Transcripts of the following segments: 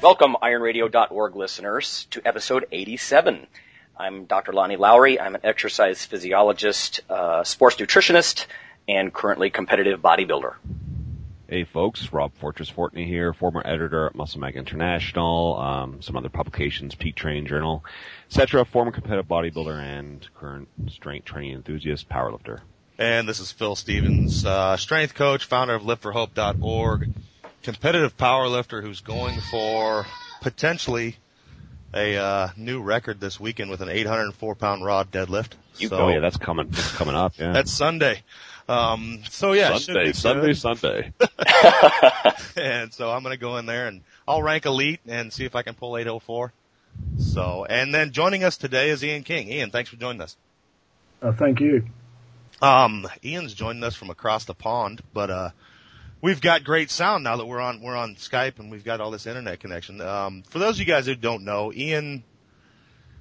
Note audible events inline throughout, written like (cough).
Welcome, ironradio.org listeners, to episode 87. I'm Dr. Lonnie Lowery. I'm an exercise physiologist, uh, sports nutritionist, and currently competitive bodybuilder. Hey folks, Rob Fortress Fortney here, former editor at Muscle Mag International, um, some other publications, Peak Train Journal, etc. Former competitive bodybuilder and current strength training enthusiast, powerlifter. And this is Phil Stevens, uh, strength coach, founder of liftforhope.org, competitive powerlifter who's going for potentially a uh, new record this weekend with an 804 pound raw deadlift. You, so, oh yeah, that's coming. That's coming up. Yeah. That's Sunday. Um, so yeah, Sunday, Sunday, Sunday. (laughs) (laughs) and so I'm going to go in there and I'll rank elite and see if I can pull 804. So, and then joining us today is Ian King. Ian, thanks for joining us. Uh, thank you. Um, Ian's joining us from across the pond, but, uh, we've got great sound now that we're on, we're on Skype and we've got all this internet connection. Um, for those of you guys who don't know, Ian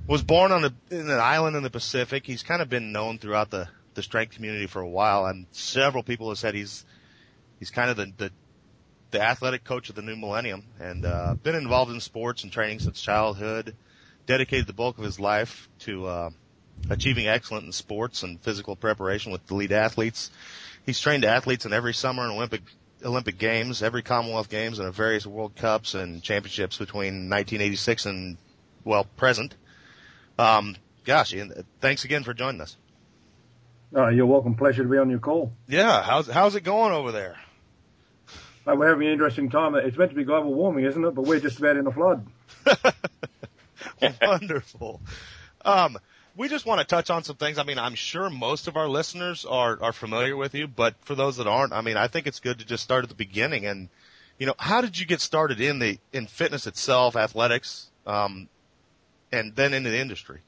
was born on a, an island in the Pacific. He's kind of been known throughout the, the strength community for a while and several people have said he's, he's kind of the, the, the athletic coach of the new millennium and, uh, been involved in sports and training since childhood, dedicated the bulk of his life to, uh, achieving excellence in sports and physical preparation with elite athletes. He's trained athletes in every summer and Olympic Olympic Games, every Commonwealth Games, and various World Cups and championships between 1986 and well present. Um, gosh, Ian, thanks again for joining us. Oh, you're welcome. Pleasure to be on your call. Yeah, how's how's it going over there? Well, we're having an interesting time. It's meant to be global warming, isn't it? But we're just about in a flood. (laughs) Wonderful. Um, we just want to touch on some things. I mean, I'm sure most of our listeners are, are familiar with you, but for those that aren't, I mean, I think it's good to just start at the beginning. And, you know, how did you get started in the, in fitness itself, athletics, um, and then into the industry?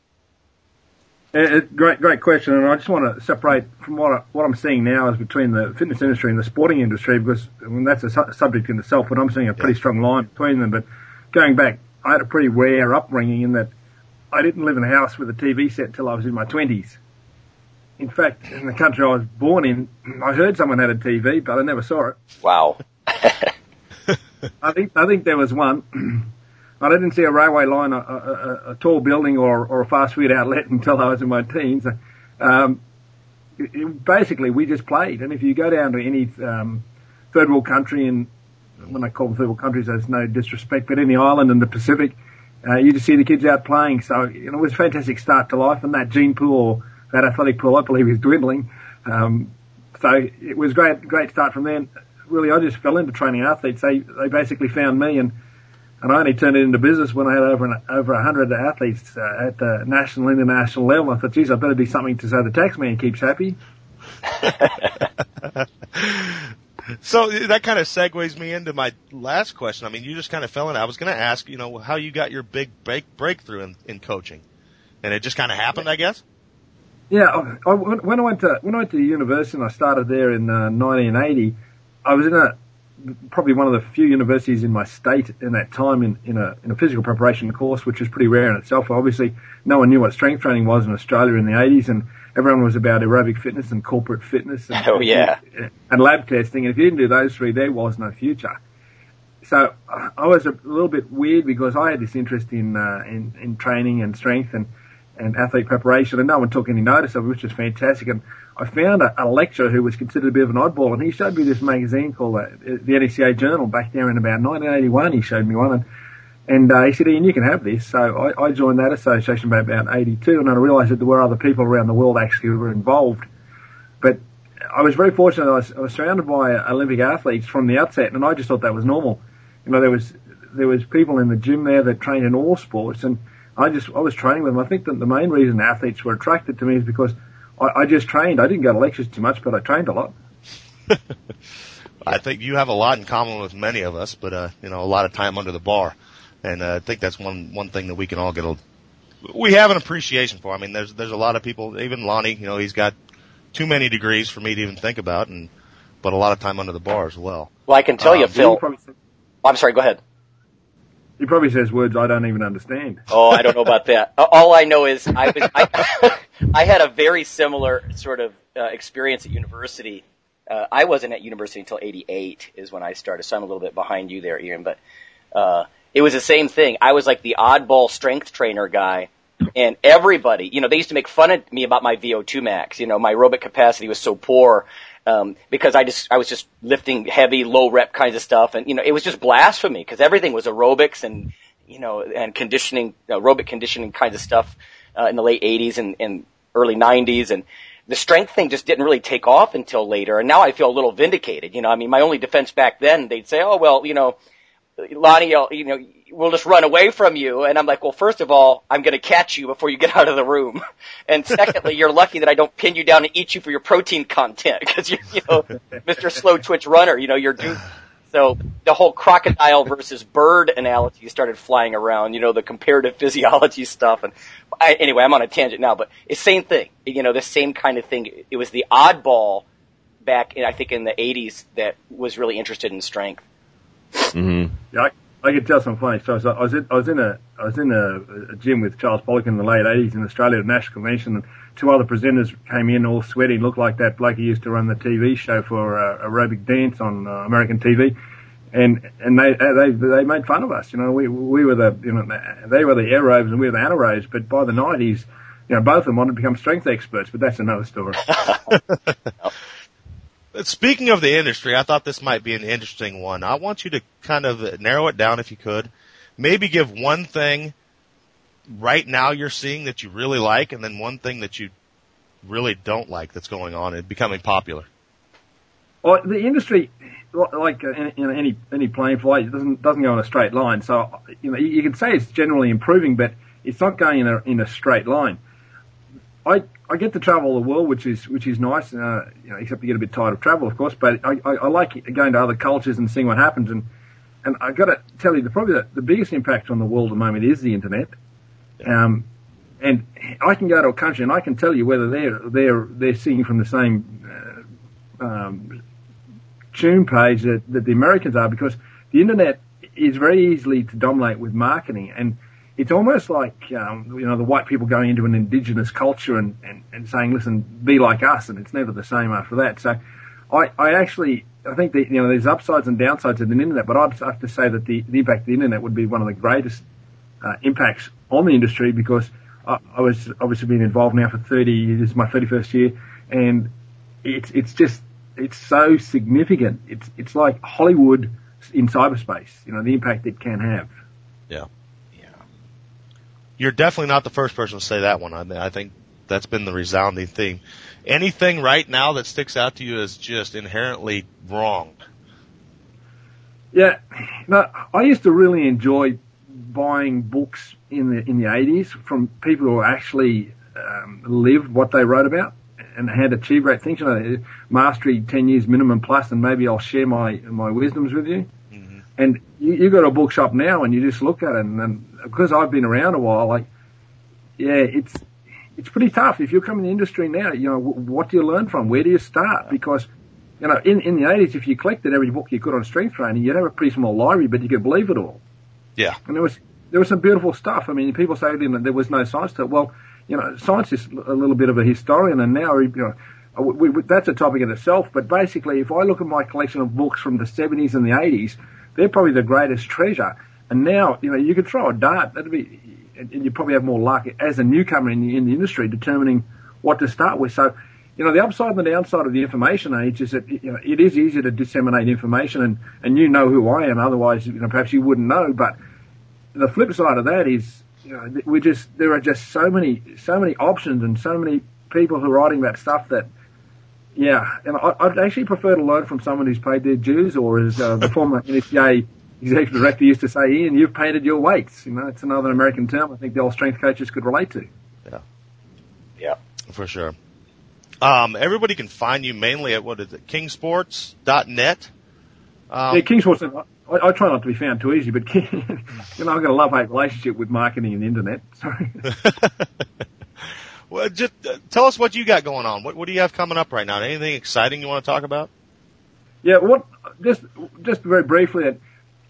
It, it, great, great question. And I just want to separate from what, I, what I'm seeing now is between the fitness industry and the sporting industry because I mean, that's a su- subject in itself, but I'm seeing a pretty yeah. strong line between them. But going back, I had a pretty rare upbringing in that I didn't live in a house with a TV set till I was in my twenties. In fact, in the country I was born in, (clears throat) I heard someone had a TV, but I never saw it. Wow. (laughs) I think I think there was one. (clears throat) I didn't see a railway line, a, a, a tall building, or, or a fast food outlet (laughs) until I was in my teens. Um, it, it, basically, we just played, and if you go down to any um, third world country, and when I call them third world countries, there's no disrespect, but any island in the Pacific, uh, you just see the kids out playing. So, you know, it was a fantastic start to life and that gene pool, that athletic pool, I believe is dwindling. Um, so it was great, great start from then. Really, I just fell into training athletes. They, they basically found me and, and I only turned it into business when I had over an, over a hundred athletes uh, at the national, international level. I thought, geez, I better do something to so the tax man keeps happy. (laughs) so that kind of segues me into my last question. I mean, you just kind of fell in. I was going to ask, you know, how you got your big break, breakthrough in, in coaching, and it just kind of happened, I guess. Yeah, I, when I went to when I went to university and I started there in uh, 1980, I was in a probably one of the few universities in my state in that time in, in a in a physical preparation course, which was pretty rare in itself. Obviously, no one knew what strength training was in Australia in the 80s, and everyone was about aerobic fitness and corporate fitness. And, (laughs) oh yeah. And lab testing. And if you didn't do those three, there was no future. So I was a little bit weird because I had this interest in, uh, in, in training and strength and, and athlete preparation and no one took any notice of it, which was fantastic. And I found a, a lecturer who was considered a bit of an oddball and he showed me this magazine called uh, the NSCA Journal back there in about 1981. He showed me one and and uh, he said, Ian, you can have this. So I, I joined that association about, about 82 and I realised that there were other people around the world actually who were involved. But I was very fortunate. I was, I was surrounded by Olympic athletes from the outset and I just thought that was normal. You know, there was, there was people in the gym there that trained in all sports and I just, I was training with them. I think that the main reason athletes were attracted to me is because I, I just trained. I didn't go to lectures too much, but I trained a lot. (laughs) I think you have a lot in common with many of us, but uh, you know, a lot of time under the bar, and uh, I think that's one one thing that we can all get a we have an appreciation for. I mean, there's there's a lot of people, even Lonnie, you know, he's got too many degrees for me to even think about, and but a lot of time under the bar as well. Well, I can tell you, Um, Phil. Probably, I'm sorry. Go ahead. He probably says words I don't even understand. Oh, I don't know about that. (laughs) All I know is I was I, (laughs) I had a very similar sort of uh, experience at university. Uh, I wasn't at university until '88 is when I started, so I'm a little bit behind you there, Ian. But uh, it was the same thing. I was like the oddball strength trainer guy, and everybody, you know, they used to make fun of me about my VO2 max. You know, my aerobic capacity was so poor. Um, because I just I was just lifting heavy, low rep kinds of stuff, and you know it was just blasphemy because everything was aerobics and you know and conditioning, aerobic conditioning kinds of stuff uh, in the late '80s and, and early '90s, and the strength thing just didn't really take off until later. And now I feel a little vindicated. You know, I mean, my only defense back then, they'd say, "Oh well, you know, Lonnie, you know, we'll just run away from you. And I'm like, well, first of all, I'm going to catch you before you get out of the room. (laughs) And secondly, you're lucky that I don't pin you down and eat you for your protein content (laughs) because you're, you know, Mr. Slow Twitch Runner, you know, you're due. So the whole crocodile versus bird analogy started flying around, you know, the comparative physiology stuff. And I, anyway, I'm on a tangent now, but it's same thing, you know, the same kind of thing. It was the oddball back in, I think in the 80s that was really interested in strength. Mm-hmm. Yeah, I, I could tell some funny stories. I was in, I was in a I was in a, a gym with Charles Pollock in the late eighties in Australia at national convention, and two other presenters came in all sweaty, looked like that bloke who used to run the TV show for uh, aerobic dance on uh, American TV. And and they they they made fun of us. You know, we we were the you know they were the aerobes and we were the anaerobes. But by the nineties, you know, both of them wanted to become strength experts. But that's another story. (laughs) Speaking of the industry, I thought this might be an interesting one. I want you to kind of narrow it down if you could. Maybe give one thing right now you're seeing that you really like and then one thing that you really don't like that's going on and becoming popular. Well, the industry, like uh, any any plane flight, doesn't doesn't go in a straight line. So you know you can say it's generally improving, but it's not going in a in a straight line. I I get to travel the world, which is which is nice, uh, you know, except you get a bit tired of travel, of course. But I, I, I like going to other cultures and seeing what happens. And and I got to tell you, the probably the, the biggest impact on the world at the moment is the internet. Um, and I can go to a country and I can tell you whether they're they're they're singing from the same uh, um, tune page that, that the Americans are because the internet is very easily to dominate with marketing and it's almost like um, you know the white people going into an indigenous culture and, and, and saying listen be like us and it's never the same after that so I, I actually I think that you know there's upsides and downsides of the internet but I'd have to say that the, the impact of the internet would be one of the greatest uh, impacts on the industry because I, I was obviously been involved now for 30 years, this is my 31st year, and it's it's just it's so significant. It's it's like Hollywood in cyberspace. You know the impact it can have. Yeah. You're definitely not the first person to say that one. I I think that's been the resounding theme. Anything right now that sticks out to you as just inherently wrong? Yeah, no, I used to really enjoy buying books in the in the 80s from people who actually um, lived what they wrote about and had achieved great things. You know, mastery 10 years minimum plus, and maybe I'll share my my wisdoms with you. Mm-hmm. And you, you go to a bookshop now and you just look at it, and, and because I've been around a while, like, yeah, it's it's pretty tough. If you're coming in the industry now, you know, what do you learn from? Where do you start? Because you know, in, in the 80s, if you collected every book you could on strength training, you'd have a pretty small library, but you could believe it all. Yeah. And there was, there was some beautiful stuff. I mean, people say that there was no science to it. Well, you know, science is a little bit of a historian and now, you know, we, we, that's a topic in itself. But basically, if I look at my collection of books from the 70s and the 80s, they're probably the greatest treasure. And now, you know, you could throw a dart. That'd be, and you probably have more luck as a newcomer in the, in the industry determining what to start with. So, you know, the upside and the downside of the information age is that, you know, it is easier to disseminate information and, and you know who I am. Otherwise, you know, perhaps you wouldn't know. But the flip side of that is, you know, we just, there are just so many, so many options and so many people who are writing about stuff that, yeah, and I, I'd actually prefer to learn from someone who's paid their dues or is uh, the former NSCA executive director used to say, Ian, you've painted your weights. You know, it's another American term I think the old strength coaches could relate to. Yeah. Yeah. For sure. Um, everybody can find you mainly at what is it, kingsports.net. Um, yeah, Kingsports. I, I try not to be found too easy, but (laughs) you know I've got a love hate relationship with marketing and the internet. Sorry. (laughs) well, just uh, tell us what you got going on. What, what do you have coming up right now? Anything exciting you want to talk about? Yeah, what just just very briefly,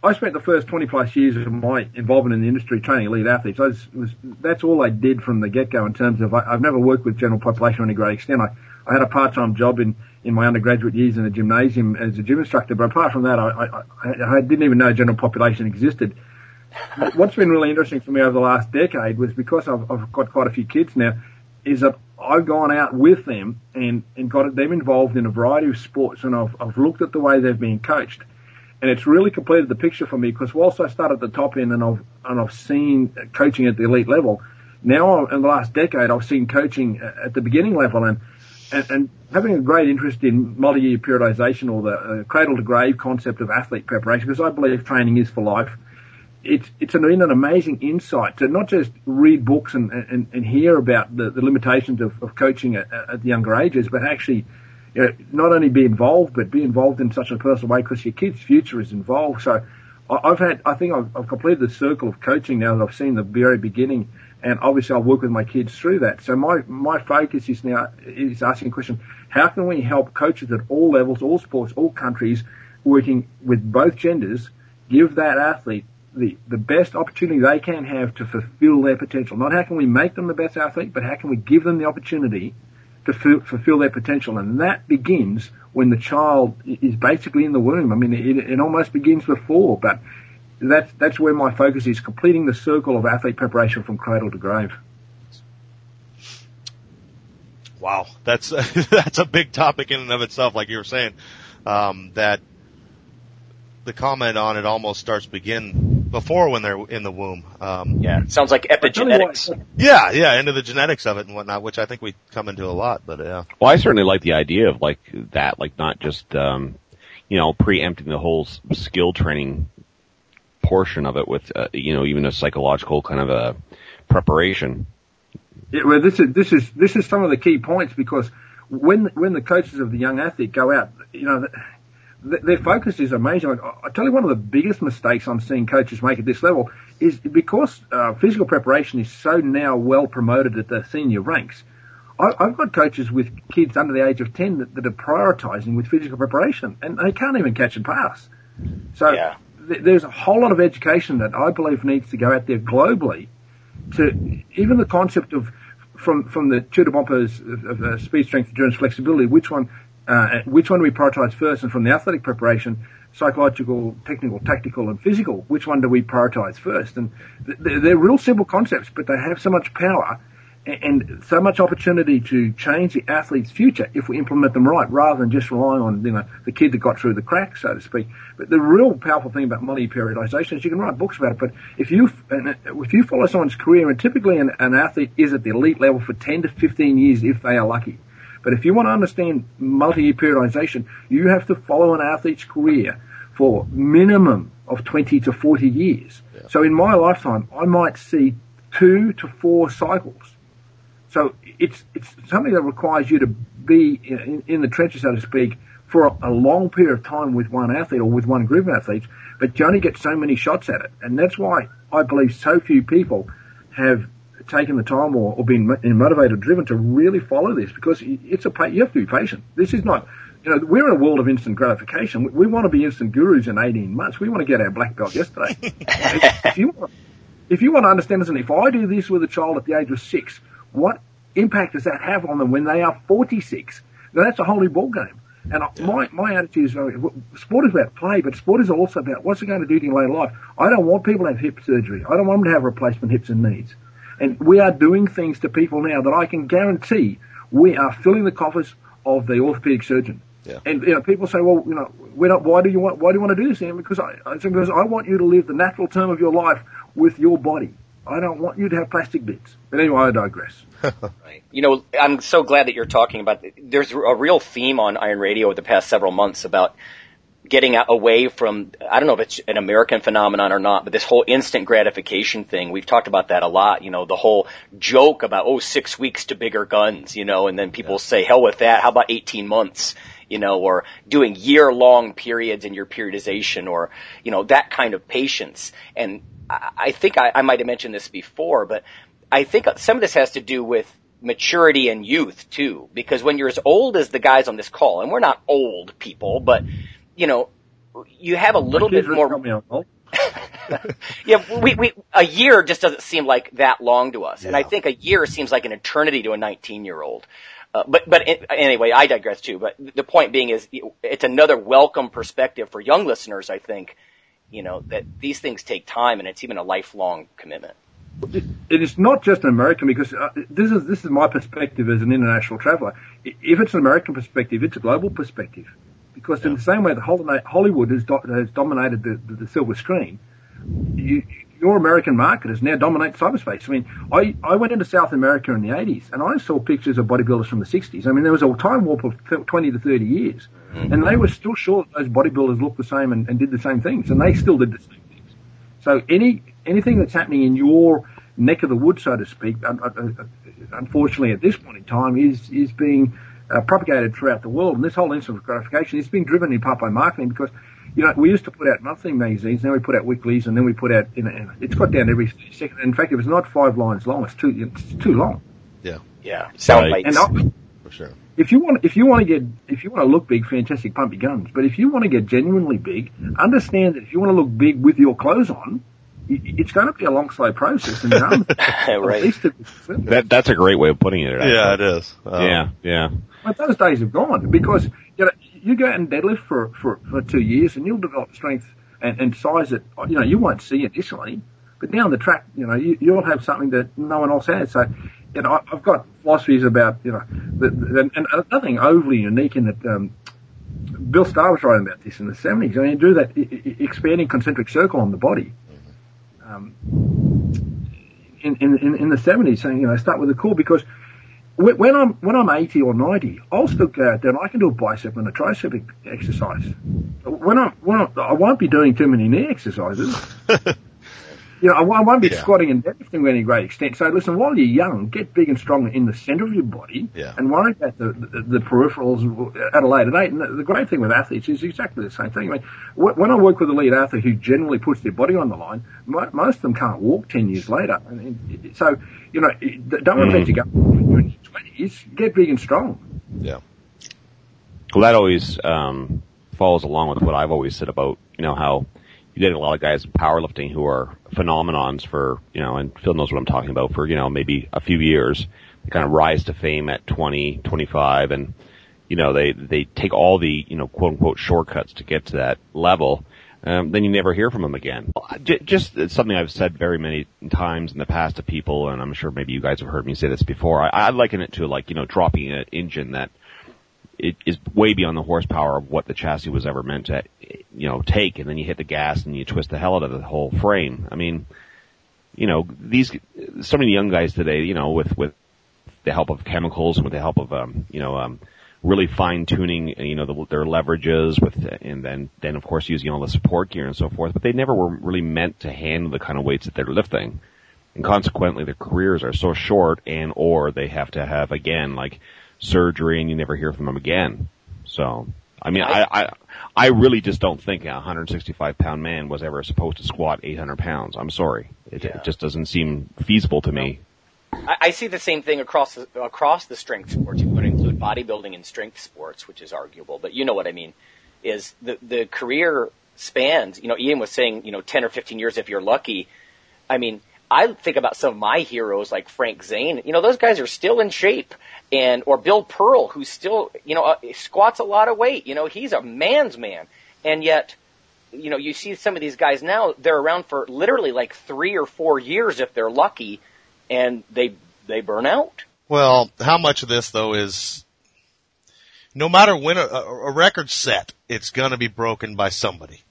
I spent the first 20 plus years of my involvement in the industry training elite athletes. Was, was that's all I did from the get go in terms of I, have never worked with general population to any great extent. I, I had a part time job in in my undergraduate years in a gymnasium as a gym instructor, but apart from that, I, I, I didn't even know general population existed. What's been really interesting for me over the last decade was because I've, I've got quite a few kids now, is that I've gone out with them and, and got them involved in a variety of sports and I've, I've looked at the way they've been coached. And it's really completed the picture for me because whilst I started at the top end and I've, and I've seen coaching at the elite level, now in the last decade I've seen coaching at the beginning level and, and, and having a great interest in multi-year periodization or the uh, cradle to grave concept of athlete preparation because I believe training is for life. It's it's an, an amazing insight to not just read books and, and, and hear about the, the limitations of, of coaching at, at the younger ages, but actually you know, not only be involved, but be involved in such a personal way because your kid's future is involved. So I've had, I think I've, I've completed the circle of coaching now that I've seen the very beginning, and obviously I'll work with my kids through that. So my my focus is now is asking a question: How can we help coaches at all levels, all sports, all countries, working with both genders, give that athlete the, the best opportunity they can have to fulfill their potential. Not how can we make them the best athlete, but how can we give them the opportunity to f- fulfill their potential. And that begins when the child is basically in the womb. I mean, it, it almost begins before, but that's, that's where my focus is, completing the circle of athlete preparation from cradle to grave. Wow, that's (laughs) that's a big topic in and of itself. Like you were saying, um, that the comment on it almost starts begin before when they're in the womb. Um, yeah, sounds like epigenetics. Yeah, yeah, into the genetics of it and whatnot, which I think we come into a lot. But yeah. Well, I certainly like the idea of like that, like not just um, you know preempting the whole skill training portion of it with uh, you know even a psychological kind of a preparation. Yeah, well, this is this is this is some of the key points because when when the coaches of the young athlete go out, you know their focus is amazing. Like, I tell you, one of the biggest mistakes I'm seeing coaches make at this level is because uh, physical preparation is so now well promoted at the senior ranks. I, have got coaches with kids under the age of 10 that, that, are prioritizing with physical preparation and they can't even catch and pass. So yeah. th- there's a whole lot of education that I believe needs to go out there globally to even the concept of from, from the Tudor bumpers of, of uh, speed, strength, endurance, flexibility, which one uh, which one do we prioritize first? And from the athletic preparation, psychological, technical, tactical, and physical, which one do we prioritize first? And they're, real simple concepts, but they have so much power and so much opportunity to change the athlete's future if we implement them right, rather than just relying on you know the kid that got through the cracks, so to speak. But the real powerful thing about multi-year periodization is you can write books about it. But if you if you follow someone's career, and typically an, an athlete is at the elite level for 10 to 15 years if they are lucky. But if you want to understand multi-year periodization, you have to follow an athlete's career for minimum of 20 to 40 years. Yeah. So in my lifetime, I might see two to four cycles. So it's, it's something that requires you to be in, in the trenches, so to speak, for a, a, long period of time with one athlete or with one group of athletes, but you only get so many shots at it. And that's why I believe so few people have taken the time or, or been motivated, driven to really follow this because it's a you have to be patient. This is not, you know, we're in a world of instant gratification. We, we want to be instant gurus in 18 months. We want to get our black belt yesterday. (laughs) if, you want, if you want to understand this, and if I do this with a child at the age of six, what impact does that have on them when they are 46? Now that's a whole new ball game. And my, my attitude is, sport is about play, but sport is also about what's it going to do to you later life. I don't want people to have hip surgery. I don't want them to have replacement hips and knees. And we are doing things to people now that I can guarantee we are filling the coffers of the orthopedic surgeon. Yeah. And you know, people say, well, you know, not, why do you want why do you want to do this? And because I, I because I want you to live the natural term of your life with your body. I don't want you to have plastic bits. But anyway, I digress. (laughs) right. You know, I'm so glad that you're talking about. There's a real theme on Iron Radio over the past several months about getting away from, I don't know if it's an American phenomenon or not, but this whole instant gratification thing, we've talked about that a lot, you know, the whole joke about, oh, six weeks to bigger guns, you know, and then people yeah. say, hell with that, how about 18 months? You know, or doing year long periods in your periodization or, you know, that kind of patience. And I, I think I, I might have mentioned this before, but I think some of this has to do with maturity and youth too, because when you're as old as the guys on this call, and we're not old people, but you know, you have a little bit more. (laughs) yeah, we, we, a year just doesn't seem like that long to us. Yeah. And I think a year seems like an eternity to a 19 year old. Uh, but, but it, anyway, I digress too. But the point being is it's another welcome perspective for young listeners, I think, you know, that these things take time and it's even a lifelong commitment. It is not just an American because uh, this is this is my perspective as an international traveller. If it's an American perspective, it's a global perspective because in the same way that Hollywood has, do, has dominated the, the, the, silver screen, you, your American market has now dominated cyberspace. I mean, I, I went into South America in the 80s and I saw pictures of bodybuilders from the 60s. I mean, there was a time warp of 20 to 30 years mm-hmm. and they were still sure those bodybuilders looked the same and, and did the same things and they still did the same things. So any, anything that's happening in your neck of the woods, so to speak, unfortunately at this point in time is, is being uh, propagated throughout the world. And this whole instant gratification is being driven in part by marketing because, you know, we used to put out monthly magazines, now we put out weeklies, and then we put out, you know, it's got down every second. In fact, if it's not five lines long, it's too, it's too long. Yeah. Yeah. Sound right. And I, For sure. If you want, if you want to get, if you want to look big, fantastic, pump your guns. But if you want to get genuinely big, understand that if you want to look big with your clothes on, it's going to be a long, slow process. And um, (laughs) right. that, that's a great way of putting it. Actually. Yeah, it is. Um, yeah, yeah. But those days have gone because you know you go out and deadlift for, for, for two years and you'll develop strength and, and size that you know you won't see initially, but down the track you know you, you'll have something that no one else has. So you know I've got philosophies about you know the, the, and nothing overly unique in that. Um, Bill Starr was writing about this in the 70s. I mean, you do that expanding concentric circle on the body. Um, in, in, in the 70s saying, you know, start with the core because when I'm when I'm 80 or 90, I'll still go out there and I can do a bicep and a tricep exercise. When I when I, I won't be doing too many knee exercises. (laughs) you know, I, won't be yeah. squatting and deadlifting to any great extent. So listen, while you're young, get big and strong in the centre of your body, yeah. and worry about the, the, the peripherals at a later date. And the, the, great thing with athletes is exactly the same thing. I mean, when I work with a lead athlete who generally puts their body on the line, most of them can't walk ten years later. So you know, don't let mm. you go your twenties. Get big and strong. Yeah. Well, that always um, follows along with what I've always said about you know how you get a lot of guys in powerlifting who are phenomenons for, you know, and Phil knows what I'm talking about for, you know, maybe a few years. They kind of rise to fame at 20, 25 and, you know, they, they take all the, you know, quote unquote shortcuts to get to that level. Um, then you never hear from them again. Just something I've said very many times in the past to people, and I'm sure maybe you guys have heard me say this before. I, I liken it to like, you know, dropping an engine that it is way beyond the horsepower of what the chassis was ever meant to, you know, take. And then you hit the gas and you twist the hell out of the whole frame. I mean, you know, these, so many young guys today, you know, with, with the help of chemicals and with the help of, um, you know, um, really fine tuning, you know, the, their leverages with, and then, then of course using all the support gear and so forth, but they never were really meant to handle the kind of weights that they're lifting. And consequently their careers are so short and or they have to have again, like, surgery and you never hear from them again. So, I mean, I, I, I really just don't think a 165 pound man was ever supposed to squat 800 pounds. I'm sorry. It, yeah. it just doesn't seem feasible to me. I, I see the same thing across the, across the strength sports. You would include bodybuilding and strength sports, which is arguable, but you know what I mean. Is the the career spans? You know, Ian was saying, you know, 10 or 15 years if you're lucky. I mean, I think about some of my heroes like Frank Zane. You know, those guys are still in shape and or Bill Pearl, who still you know uh, squats a lot of weight. You know, he's a man's man, and yet you know you see some of these guys now they're around for literally like three or four years if they're lucky, and they they burn out. Well, how much of this though is no matter when a, a record's set, it's going to be broken by somebody.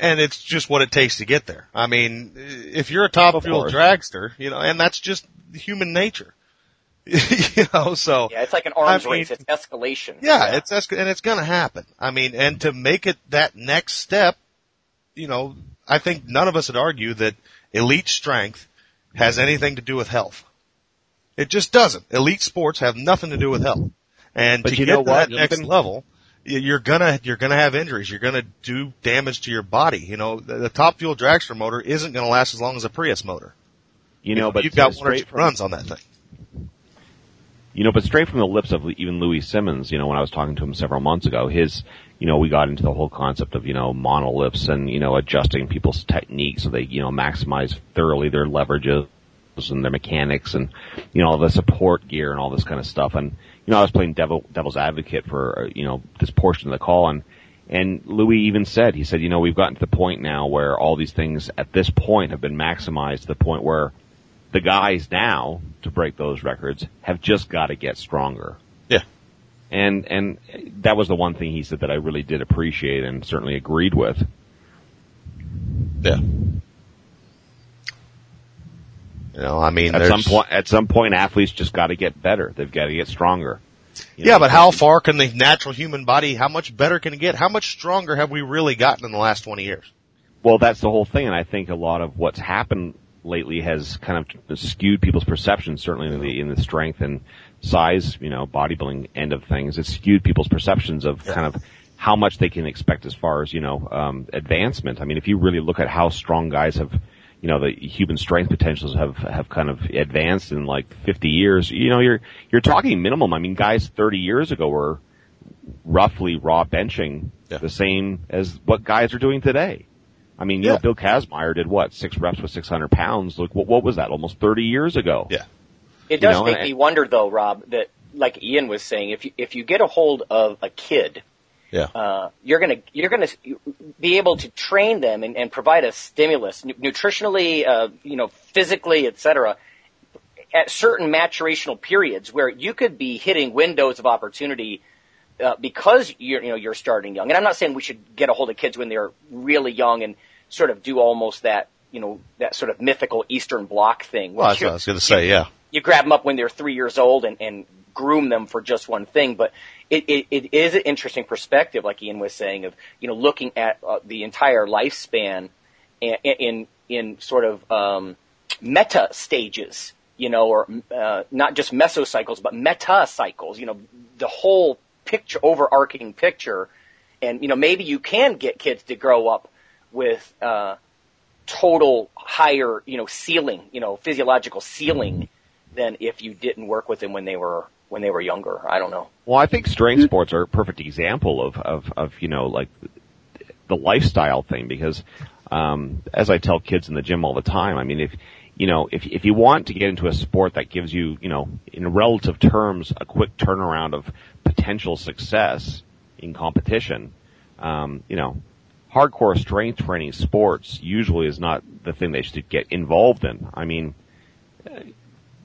And it's just what it takes to get there. I mean, if you're a top fuel dragster, you know, and that's just human nature (laughs) you know, so Yeah, it's like an arms I mean, race. It's escalation. yeah, it's it's and it's going to happen. I mean, and to make it that next step, you know, I think none of us would argue that elite strength has anything to do with health. It just doesn't. Elite sports have nothing to do with health. And But to you get know to what? that next Even- level, y- you're gonna you're gonna have injuries. You're gonna do damage to your body. You know, the, the top fuel dragster motor isn't going to last as long as a Prius motor. You know, but you've got one or straight two from- runs on that thing. You know, but straight from the lips of even Louie Simmons, you know, when I was talking to him several months ago, his, you know, we got into the whole concept of, you know, monolifts and, you know, adjusting people's techniques so they, you know, maximize thoroughly their leverages and their mechanics and, you know, all the support gear and all this kind of stuff. And, you know, I was playing devil, devil's advocate for, you know, this portion of the call and, and Louie even said, he said, you know, we've gotten to the point now where all these things at this point have been maximized to the point where the guys now to break those records have just got to get stronger. Yeah. And and that was the one thing he said that I really did appreciate and certainly agreed with. Yeah. You know, I mean, At some point, at some point, athletes just got to get better. They've got to get stronger. You Yeah, know, but how far can the natural human body, how much better can it get? How much stronger have we really gotten in the last 20 years? Well, that's the whole thing, and I think a lot of what's happened lately has kind of skewed people's perceptions, certainly in the in the strength and size, you know, bodybuilding end of things. It's skewed people's perceptions of kind of how much they can expect as far as you know um, advancement. I mean, if you really look at how strong guys have, you know, the human strength potentials have have kind of advanced in like 50 years. You know, you're you're talking minimum. I mean, guys 30 years ago were roughly raw benching Yeah. the same as what guys are doing today. I mean, you Yeah. know, Bill Kazmaier did what six reps with 600 pounds. Look, what, what was that? Almost 30 years ago. Yeah. It does know, make and- me wonder, though, Rob, that like Ian was saying, if you if you get a hold of a kid, Yeah. uh, you're gonna you're gonna be able to train them and, and provide a stimulus nu- nutritionally, uh, you know, physically, et cetera, at certain maturational periods where you could be hitting windows of opportunity uh, because you're you know you're starting young. And I'm not saying we should get a hold of kids when they're really young and sort of do almost that you know that sort of mythical Eastern Bloc thing. Well, that's what I was going to say, yeah. you grab them up when they're three years old and, and groom them for just one thing. But it, it, it is an interesting perspective, like Ian was saying, of you know looking at uh, the entire lifespan in in, in sort of um, meta stages, you know, or uh, not just mesocycles, but meta cycles. You know, the whole picture, overarching picture, and you know maybe you can get kids to grow up with. Uh, total higher, you know, ceiling, you know, physiological ceiling than if you didn't work with them when they were when they were younger. I don't know. Well, I think strength sports are a perfect example of, of, of, you know, like the lifestyle thing because, um, as I tell kids in the gym all the time, I mean, if, you know, if, if you want to get into a sport that gives you, you know, in relative terms, a quick turnaround of potential success in competition, um, you know, hardcore strength training sports usually is not the thing they should get involved in. I mean,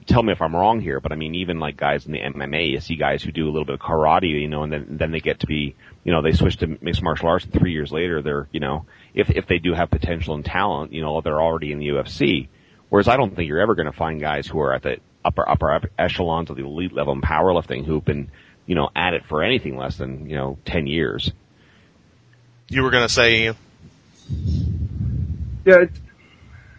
tell me if I'm wrong here, but I mean, even like guys in the MMA, you see guys who do a little bit of karate, you know, and then then they get to be, you know, they switch to mixed martial arts, and three years later, they're, you know, if if they do have potential and talent, you know, they're already in the UFC. Whereas I don't think you're ever going to find guys who are at the upper upper echelons of the elite level in powerlifting who've been, you know, at it for anything less than you know ten years. You were going to say, Ian? Yeah, it's,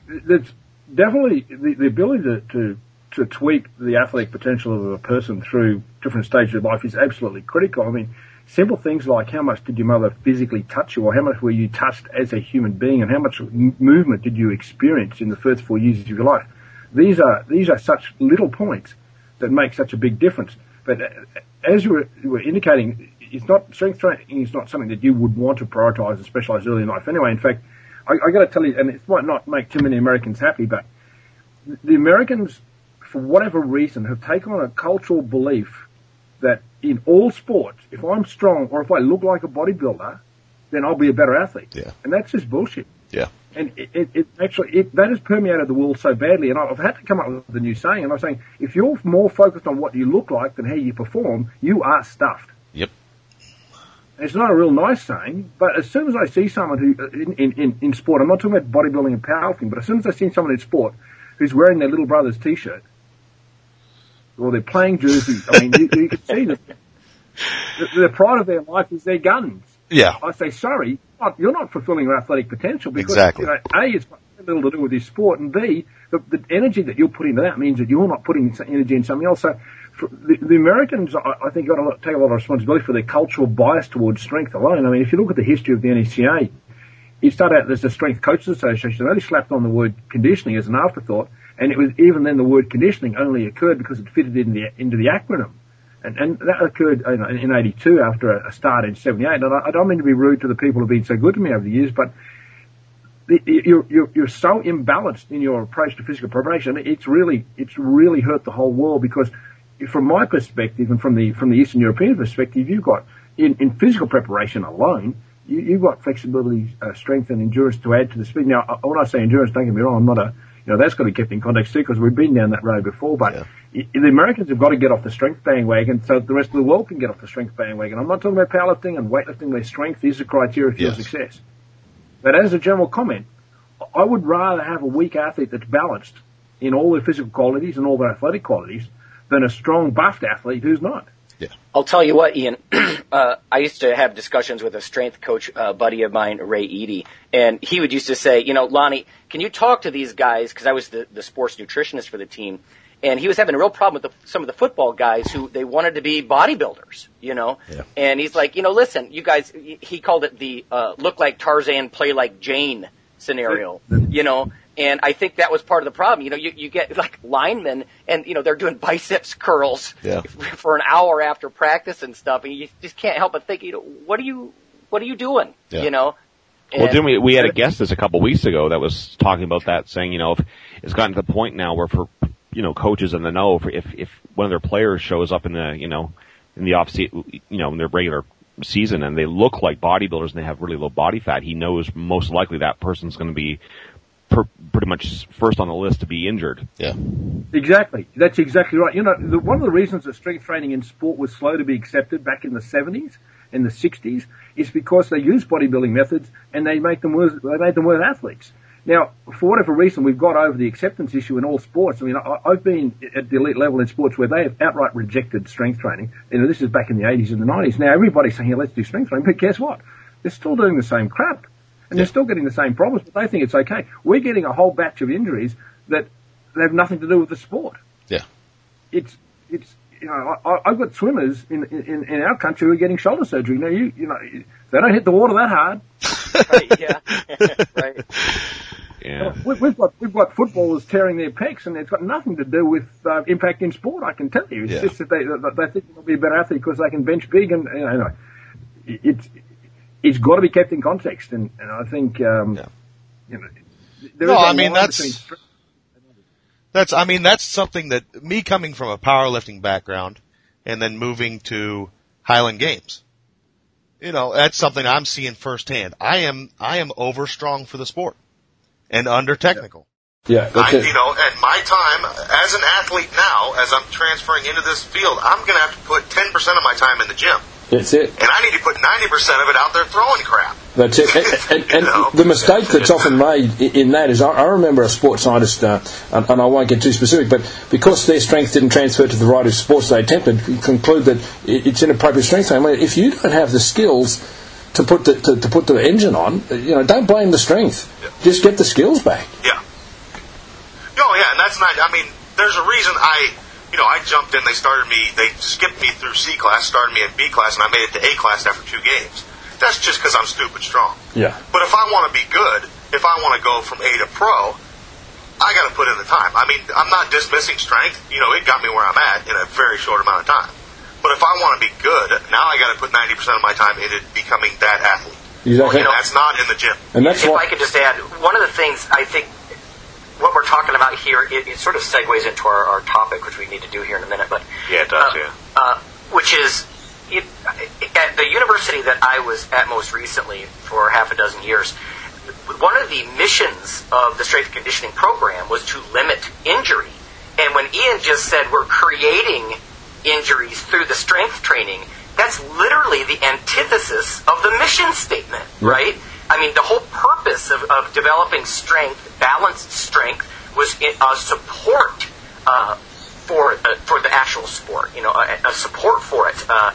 it's definitely the, the ability to, to, to tweak the athletic potential of a person through different stages of life is absolutely critical. I mean, simple things like how much did your mother physically touch you or how much were you touched as a human being and how much movement did you experience in the first four years of your life. These are, these are such little points that make such a big difference. But uh, as you were, you were indicating, it's not strength training is not something that you would want to prioritize and specialize early in life anyway. In fact, I, I got to tell you, and it might not make too many Americans happy, but the Americans, for whatever reason, have taken on a cultural belief that in all sports, if I'm strong or if I look like a bodybuilder, then I'll be a better athlete. Yeah. And that's just bullshit. Yeah. And it, it, it actually, it, that has permeated the world so badly. And I've had to come up with a new saying. And I'm saying, if you're more focused on what you look like than how you perform, you are stuffed. Yep. It's not a real nice saying, but as soon as I see someone who, uh, in, in, in, in sport, I'm not talking about bodybuilding and powerlifting, but as soon as I see someone in sport who's wearing their little brother's t-shirt, or their playing jerseys. I mean, you, you can see that the, the pride of their life is their guns. Yeah. I say, sorry, you're not fulfilling your athletic potential because, Exactly. you know, A, it's got little to do with your sport, and B, the, the energy that you're putting into that means that you're not putting energy in something else. So the, the Americans, I, I think, got to take a lot of responsibility for their cultural bias towards strength alone. I mean, if you look at the history of the NSCA, it started out as the Strength Coaches Association. They only slapped on the word conditioning as an afterthought, and it was even then the word conditioning only occurred because it fitted in the, into the acronym. And, and that occurred know, in 82 after a, start in 78. And I, I don't mean to be rude to the people who've been so good to me over the years, but the, you're, you're, you're so imbalanced in your approach to physical preparation. It's really, it's really hurt the whole world because from my perspective and from the, from the Eastern European perspective, you've got in, in physical preparation alone, you, you've got flexibility, uh, strength and endurance to add to the speed. Now, uh, when I say endurance, don't get me wrong, I'm not a, you know, that's got to be kept in context too because we've been down that road before, but i the Americans have got to get off the strength bandwagon so the rest of the world can get off the strength bandwagon. I'm not talking about powerlifting and weightlifting where strength is the criteria for your success. But as a general comment, I would rather have a weak athlete that's balanced in all their physical qualities and all their athletic qualities than a strong buffed athlete who's not. I'll tell you what, Ian. (clears throat) uh, I used to have discussions with a strength coach uh, buddy of mine, Ray Eady, and he would used to say, you know, Lonnie, can you talk to these guys? Because I was the, the sports nutritionist for the team, and he was having a real problem with the, some of the football guys who they wanted to be bodybuilders, you know. Yeah. And he's like, you know, listen, you guys. He called it the uh, look like Tarzan, play like Jane scenario, you know. And I think that was part of the problem. You know, you, you get like linemen and, you know, they're doing biceps curls Yeah. (laughs) for an hour after practice and stuff, and you just can't help but think, you know, what are you, what are you doing? Yeah. You know. Well, And- didn't we? We had a guest this a couple weeks ago that was talking about that, saying, you know, if it's gotten to the point now where for, you know, coaches in the know, if if, if one of their players shows up in the, you know, in the off season, you know, in their regular season and they look like bodybuilders and they have really low body fat, he knows most likely that person's going to be per, pretty much first on the list to be injured. Yeah. Exactly. That's exactly right. You know, the, one of the reasons that strength training in sport was slow to be accepted back in the 70s and the 60s is because they used bodybuilding methods and they make them worse, they made them worse athletes. Now, for whatever reason, we've got over the acceptance issue in all sports. I mean, I, I've been at the elite level in sports where they have outright rejected strength training. You know, this is back in the 80s and the 90s. Now everybody's saying, yeah, let's do strength training, but guess what? They're still doing the same crap. And they're still getting the same problems, but they think it's okay. We're getting a whole batch of injuries that have nothing to do with the sport Yeah. it's it's you know I, I've got swimmers in, in in our country who are getting shoulder surgery. Now you you know they don't hit the water that hard. (laughs) right, yeah, (laughs) right. Yeah. We, we've got we've got footballers tearing their pecs, and it's got nothing to do with uh, impact in sport. I can tell you, it's Yeah. just that they that they think they'll be a better athlete because they can bench big, and you know, it's it's got to be kept in context, and, and I think um, Yeah. you know there No, is a I mean, that's- between That's, I mean, that's something that me coming from a powerlifting background and then moving to Highland Games. You know, that's something I'm seeing firsthand. I am, I am over strong for the sport and under technical. Yeah, I, that's you know, at my time, as an athlete now, as I'm transferring into this field, I'm going to have to put 10% of my time in the gym. That's it. And I need to put 90% of it out there throwing crap. That's it. And, and, (laughs) and know? the mistake that's often made in that is, I, I remember a sports scientist, uh, and, and I won't get too specific, but because their strength didn't transfer to the variety of sports they attempted, conclude that it's inappropriate strength training. If you don't have the skills to put the to, to put the engine on, uh, you know, don't blame the strength. Just get the skills back. Yeah. Oh, yeah, and that's not, I mean, there's a reason I, you know, I jumped in, they started me, they skipped me through C class, started me at B class, and I made it to A class after two games. That's just because I'm stupid strong. Yeah. But if I want to be good, if I want to go from A to pro, I got to put in the time. I mean, I'm not dismissing strength. You know, it got me where I'm at in a very short amount of time. But if I want to be good, now I got to put 90% of my time into becoming that athlete. Exactly. And that's not in the gym. And that's if why. I could just add, one of the things I think what we're talking about here, it, it sort of segues into our, our topic, which we need to do here in a minute. But Yeah, it does, uh, yeah. uh, which is it, at the university that I was at most recently for half a dozen years. One of the missions of the strength and conditioning program was to limit injury. And when Ian just said we're creating injuries through the strength training, that's literally the antithesis of the mission statement, right? I mean, the whole purpose of, of developing strength, balanced strength, was in, uh, support uh, for uh, for the actual sport. You know, a, a support for it uh,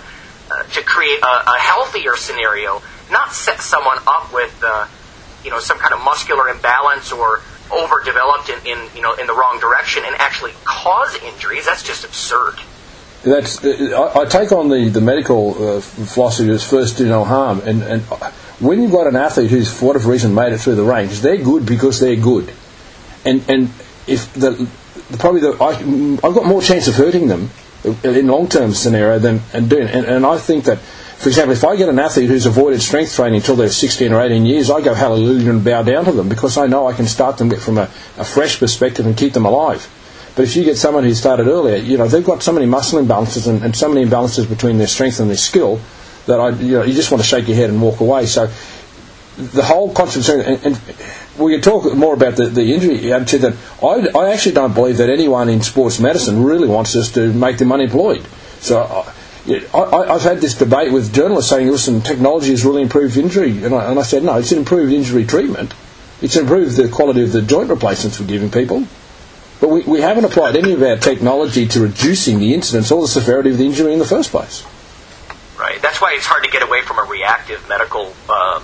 uh, to create a, a, healthier scenario, not set someone up with you know some kind of muscular imbalance or overdeveloped in, in you know in the wrong direction and actually cause injuries. That's just absurd. That's I, I take on the the medical uh, philosophy as first do no harm, and and when you've got an athlete who's for whatever reason made it through the ranks, they're good because they're good, and and if the, probably the I, I've got more chance of hurting them in long term scenario than and doing and, and I think that for example, if I get an athlete who's avoided strength training until they're 16 or 18 years, I go hallelujah and bow down to them because I know I can start them from a, a fresh perspective and keep them alive. But if you get someone who started earlier, you know, they've got so many muscle imbalances and, and so many imbalances between their strength and their skill that I, you know, you just want to shake your head and walk away. So the whole concept, and, and we can talk more about the, the injury attitude that I, I actually don't believe that anyone in sports medicine really wants us to make them unemployed. So uh, I, have had this debate with journalists saying, listen, technology has really improved injury. And I, and I said, no, it's improved injury treatment. It's improved the quality of the joint replacements we're giving people. But we, we haven't applied any of our technology to reducing the incidence or the severity of the injury in the first place. Right. That's why it's hard to get away from a reactive medical uh,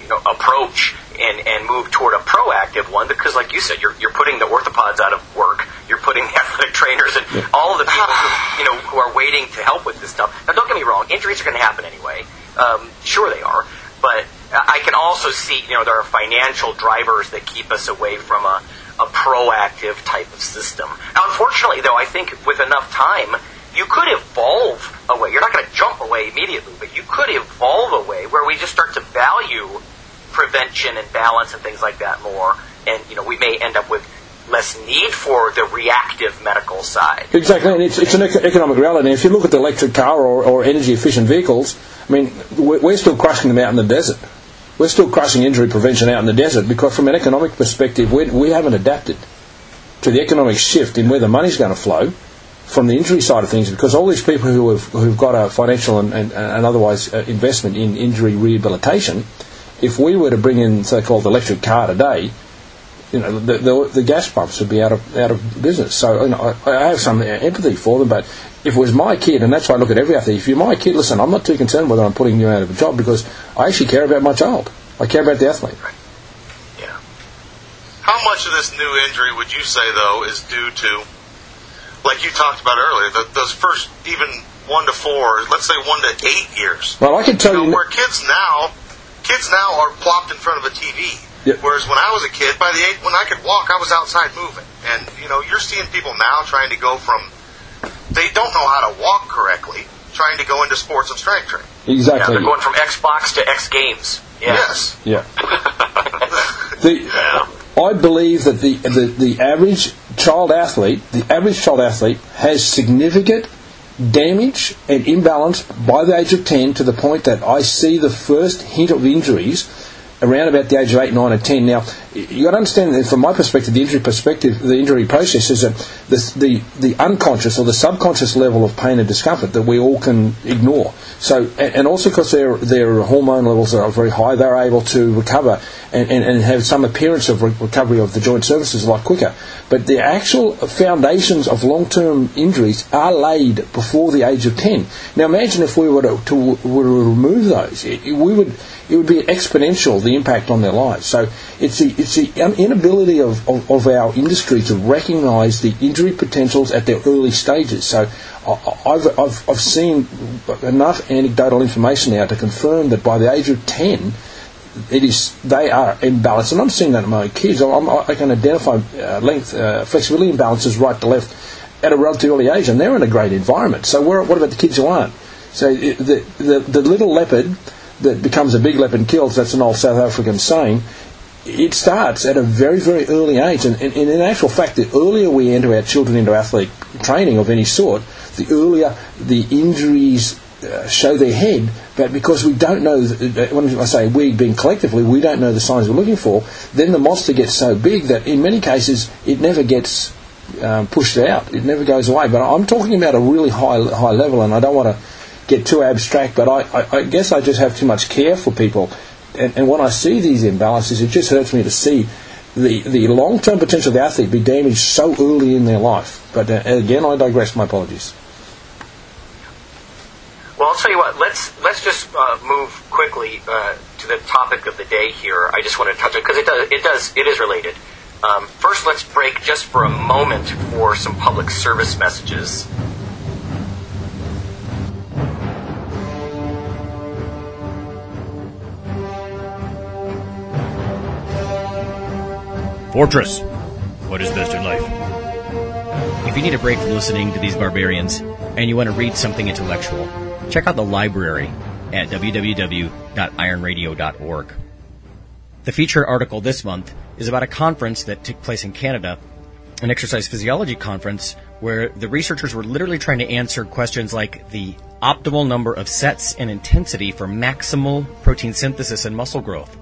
you know, approach and, and move toward a proactive one because, like you said, you're, you're putting the orthopods out of work. You're putting (laughs) the athletic trainers and yeah. all of the people who, you know, who are waiting to help with this stuff. Now, don't get me wrong, injuries are going to happen anyway. Um, sure, they are. But I can also see, you know, there are financial drivers that keep us away from a, a proactive type of system. Now, unfortunately, though, I think with enough time, you could evolve a way. You're not going to jump away immediately, but you could evolve a way where we just start to value prevention and balance and things like that more. And, you know, we may end up with less need for the reactive medical side. Exactly, and it's, it's an economic reality. If you look at the electric car or, or energy efficient vehicles, I mean, we're still crushing them out in the desert. We're still crushing injury prevention out in the desert because, from an economic perspective, we, we haven't adapted to the economic shift in where the money's going to flow from the injury side of things because all these people who have who've got a financial and, and, and otherwise uh, investment in injury rehabilitation if we were to bring in so-called electric car today, you know, the, the, the, gas pumps would be out of out of business. So you know, I, I, have some empathy for them, but if it was my kid, and that's why I look at every athlete. If you're my kid, listen, I'm not too concerned whether I'm putting you out of a job because I actually care about my child. I care about the athlete. Yeah. How much of this new injury would you say, though, is due to, like you talked about earlier, the, those first even one to four, let's say one to eight years? Well, I can tell you, know, you where kids now kids now are plopped in front of a TV. Yep. Whereas when I was a kid, by the age when I could walk, I was outside moving. And you know, you're seeing people now trying to go from they don't know how to walk correctly, trying to go into sports and strength training. Exactly. Yeah, they're going from Xbox to X Games. Yeah. Yes. Yeah. (laughs) the, yeah. I believe that the, the the average child athlete, the average child athlete, has significant damage and imbalance by the age of 10 to the point that I see the first hint of injuries around about the age of 8, 9, and 10. Now, you've got to understand that from my perspective, the injury perspective, the injury process is that the, the, the unconscious or the subconscious level of pain and discomfort that we all can ignore. So, and also because their, their hormone levels are very high, they're able to recover and, and, and have some appearance of re- recovery of the joint surfaces a lot quicker. But the actual foundations of long-term injuries are laid before the age of 10. Now, imagine if we were to, to, were to remove those, it, we would it would be exponential the impact on their lives. So it's the it's the inability of, of, of our industry to recognise the injury potentials at their early stages. So I've, I've I've seen enough anecdotal information now to confirm that by the age of ten. It is they are imbalanced, and I'm seeing that in my kids. I'm, i can identify uh, length, uh, flexibility imbalances right to left at a relatively early age, and they're in a great environment. So, what about the kids who aren't? So, the, the, the little leopard that becomes a big leopard and kills, that's an old South African saying, it starts at a very, very early age. And, and, and, in actual fact, the earlier we enter our children into athletic training of any sort, the earlier the injuries uh, show their head. But because we don't know, when I say we being collectively, we don't know the signs we're looking for, then the monster gets so big that in many cases it never gets um, pushed out. It never goes away. But I'm talking about a really high, high level, and I don't want to get too abstract, but I, I, I guess I just have too much care for people. And, and when I see these imbalances, it just hurts me to see the, the long term potential of the athlete be damaged so early in their life. But uh, again, I digress. My apologies. Well, I'll tell you what. Let's let's just uh, move quickly uh, to the topic of the day here. I just want to touch on because it does it does it is related. Um, first, let's break just for a moment for some public service messages. Fortress, what is best in life? If you need a break from listening to these barbarians and you want to read something intellectual, check out the library at www.ironradio.org. The featured article this month is about a conference that took place in Canada, an exercise physiology conference where the researchers were literally trying to answer questions like the optimal number of sets and intensity for maximal protein synthesis and muscle growth.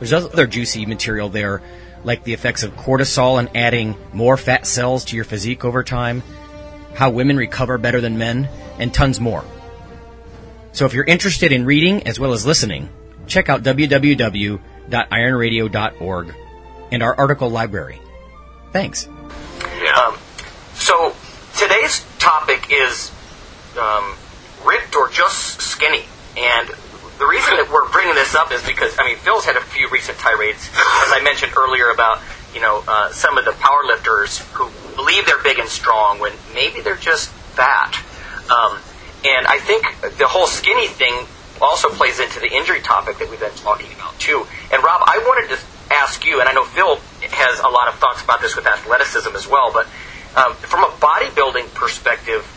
There's other juicy material there like the effects of cortisol and adding more fat cells to your physique over time, how women recover better than men, and tons more. So if you're interested in reading as well as listening, check out www.ironradio.org and our article library. Thanks. Um, so today's topic is um, ripped or just skinny, and the reason that we're bringing this up is because I mean Phil's had a few recent tirades, as I mentioned earlier about you know uh, some of the powerlifters who believe they're big and strong when maybe they're just fat. Um, and I think the whole skinny thing also plays into the injury topic that we've been talking about too. And Rob, I wanted to ask you, and I know Phil has a lot of thoughts about this with athleticism as well, but um, from a bodybuilding perspective,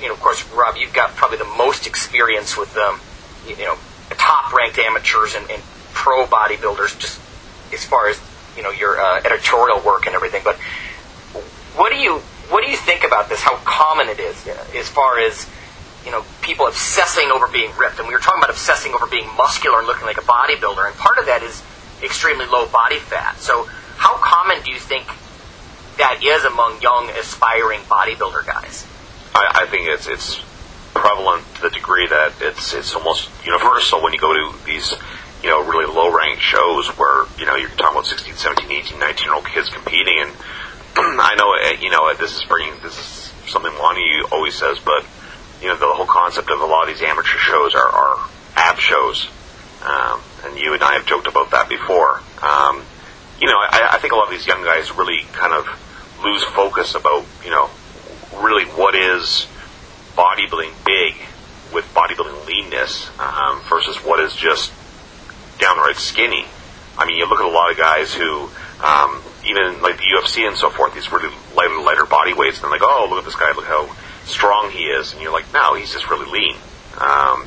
you know, of course, Rob, you've got probably the most experience with um, you know top ranked amateurs and, and pro bodybuilders, just as far as you know your uh, editorial work and everything. But what do you what do you think about this? How common it is, uh, as far as you know, people obsessing over being ripped, and we were talking about obsessing over being muscular and looking like a bodybuilder, and part of that is extremely low body fat. So, how common do you think that is among young aspiring bodybuilder guys? I, I think it's it's prevalent to the degree that it's it's almost universal when you go to these you know really low ranked shows where you know you're talking about 16, 17, 18, 19 year old kids competing, and (clears throat) I know uh, you know this is bringing this is something Lonnie always says, but you know the whole concept of a lot of these amateur shows are, are ab shows, um, and you and I have joked about that before. Um, you know, I, I think a lot of these young guys really kind of lose focus about you know really what is bodybuilding big with bodybuilding leanness um, versus what is just downright skinny. I mean, you look at a lot of guys who, um, even like the UFC and so forth, these really lighter, lighter body weights, and they're like, oh, look at this guy, look how strong he is, and you're like, no, he's just really lean. Um,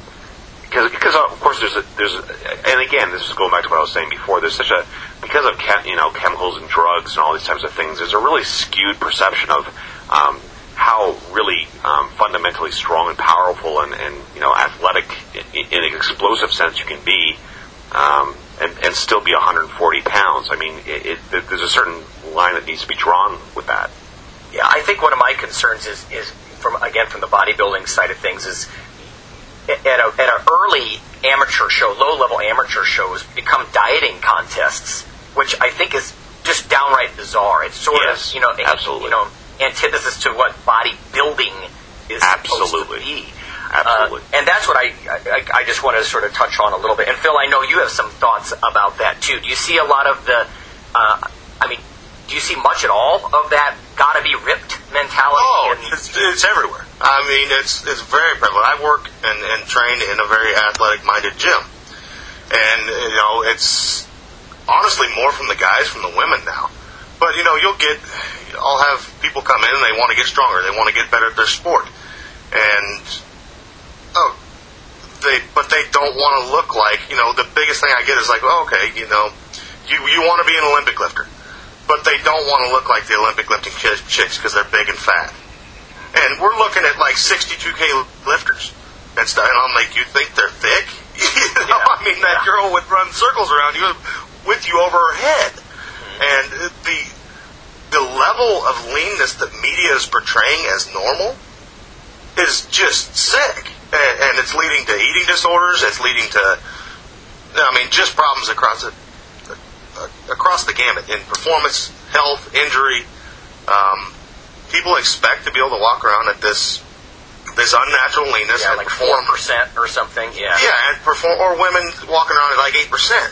because, because of course there's a, there's a, and again this is going back to what I was saying before. There's such a because of chem, you know chemicals and drugs and all these types of things. There's a really skewed perception of um, really um, fundamentally strong and powerful and, and you know athletic in, in an explosive sense you can be, um, and, and still be 140 pounds. I mean, it, it, there's a certain line that needs to be drawn with that. Yeah, I think one of my concerns is is from again from the bodybuilding side of things is at a at an early amateur show, low level amateur shows become dieting contests, which I think is just downright bizarre. It's sort Yes, of you know absolutely. you know antithesis to what bodybuilding is Absolutely. supposed to be. Absolutely. Uh, and that's what I, I I just want to sort of touch on a little bit. And Phil, I know you have some thoughts about that too. Do you see a lot of the? Uh, I mean, do you see much at all of that gotta be ripped mentality? Oh, it's, it's everywhere. I mean, it's it's very prevalent. I work and, and train in a very athletic-minded gym, and you know, it's honestly more from the guys from the women now. But you know, you'll get, I'll have people come in and they want to get stronger, they want to get better at their sport, and oh, they but they don't want to look like you know. The biggest thing I get is like, oh, okay, you know, you you want to be an Olympic lifter, but they don't want to look like the Olympic lifting ch- chicks because they're big and fat. And we're looking at like 62k lifters and stuff. And I'm like, you think they're thick? (laughs) you know, I mean, that girl would run circles around you with you over her head. And the the level of leanness that media is portraying as normal is just sick. And, and it's leading to eating disorders. It's leading to, I mean, just problems across the, uh, across the gamut in performance, health, injury. Um, people expect to be able to walk around at this this unnatural leanness Yeah, and like four percent or something. Yeah. Yeah, and perform, or women walking around at like eight percent,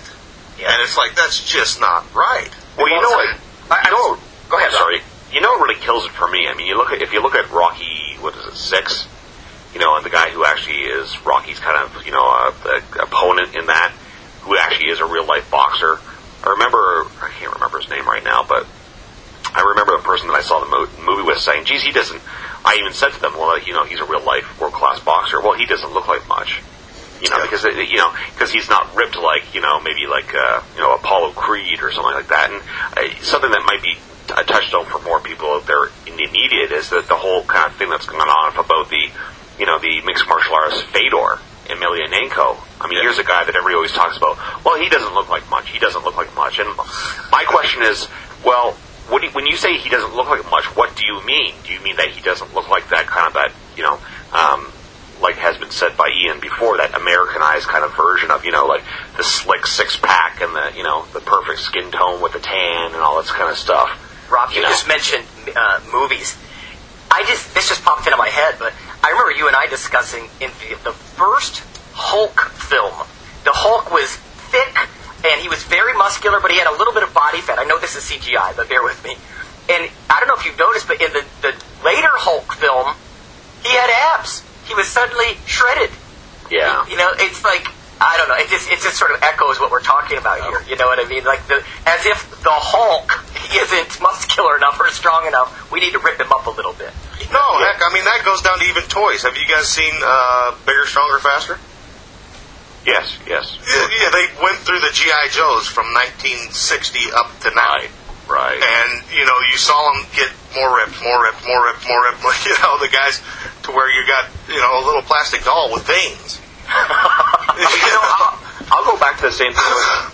Yeah. and it's like that's just not right. Well, you know what? I, know, (laughs) Go ahead, I'm sorry. You know what really kills it for me? I mean, you look at if you look at Rocky, what is it, six? You know, and the guy who actually is Rocky's kind of you know a, a opponent in that, who actually is a real life boxer. I remember I can't remember his name right now, but I remember the person that I saw the mo- movie with saying, "Geez, he doesn't." I even said to them, "Well, you know, he's a real life world class boxer." Well, he doesn't look like much. You know, because it, you know, because he's not ripped like you know, maybe like uh, you know Apollo Creed or something like that. And uh, something that might be a touchstone for more people out there in the immediate is that the whole kind of thing that's going on about the you know the mixed martial artist Fedor Emelianenko. I mean, here's a guy that everybody always talks about. Well, he doesn't look like much. He doesn't look like much. And my question is, well, you, when you say he doesn't look like much, what do you mean? Do you mean that he doesn't look like that kind of that you know? Um, like has been said by Ian before, that Americanized kind of version of, you know, like the slick six pack and the, you know, the perfect skin tone with the tan and all this kind of stuff. Rob, you You know. just mentioned uh, movies. I just this just popped into my head, but I remember you and I discussing in the, the first Hulk film. The Hulk was thick and he was very muscular, but he had a little bit of body fat. I know this is CGI, but bear with me. And I don't know if you've noticed, but in the, the later Hulk film, he had abs. He was suddenly shredded. Yeah. You know, it's like I don't know. It just it just sort of echoes what we're talking about here. You know what I mean? Like the as if the Hulk isn't muscular enough or strong enough. We need to rip him up a little bit. No, heck, I mean that goes down to even toys. Have you guys seen uh, Bigger, Stronger, Faster? Yes, yes. Yeah, yeah, they went through the GI Joes from 1960 up to now. Right, right. And you know, you saw them get more ripped, more ripped, more ripped, more ripped. (laughs) You know, the guys to where you got you know a little plastic doll with veins. (laughs) you know, I'll, I'll go back to the same thing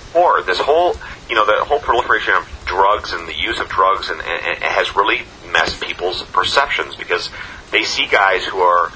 before. This whole, you know, the whole proliferation of drugs and the use of drugs and, and, and has really messed people's perceptions because they see guys who are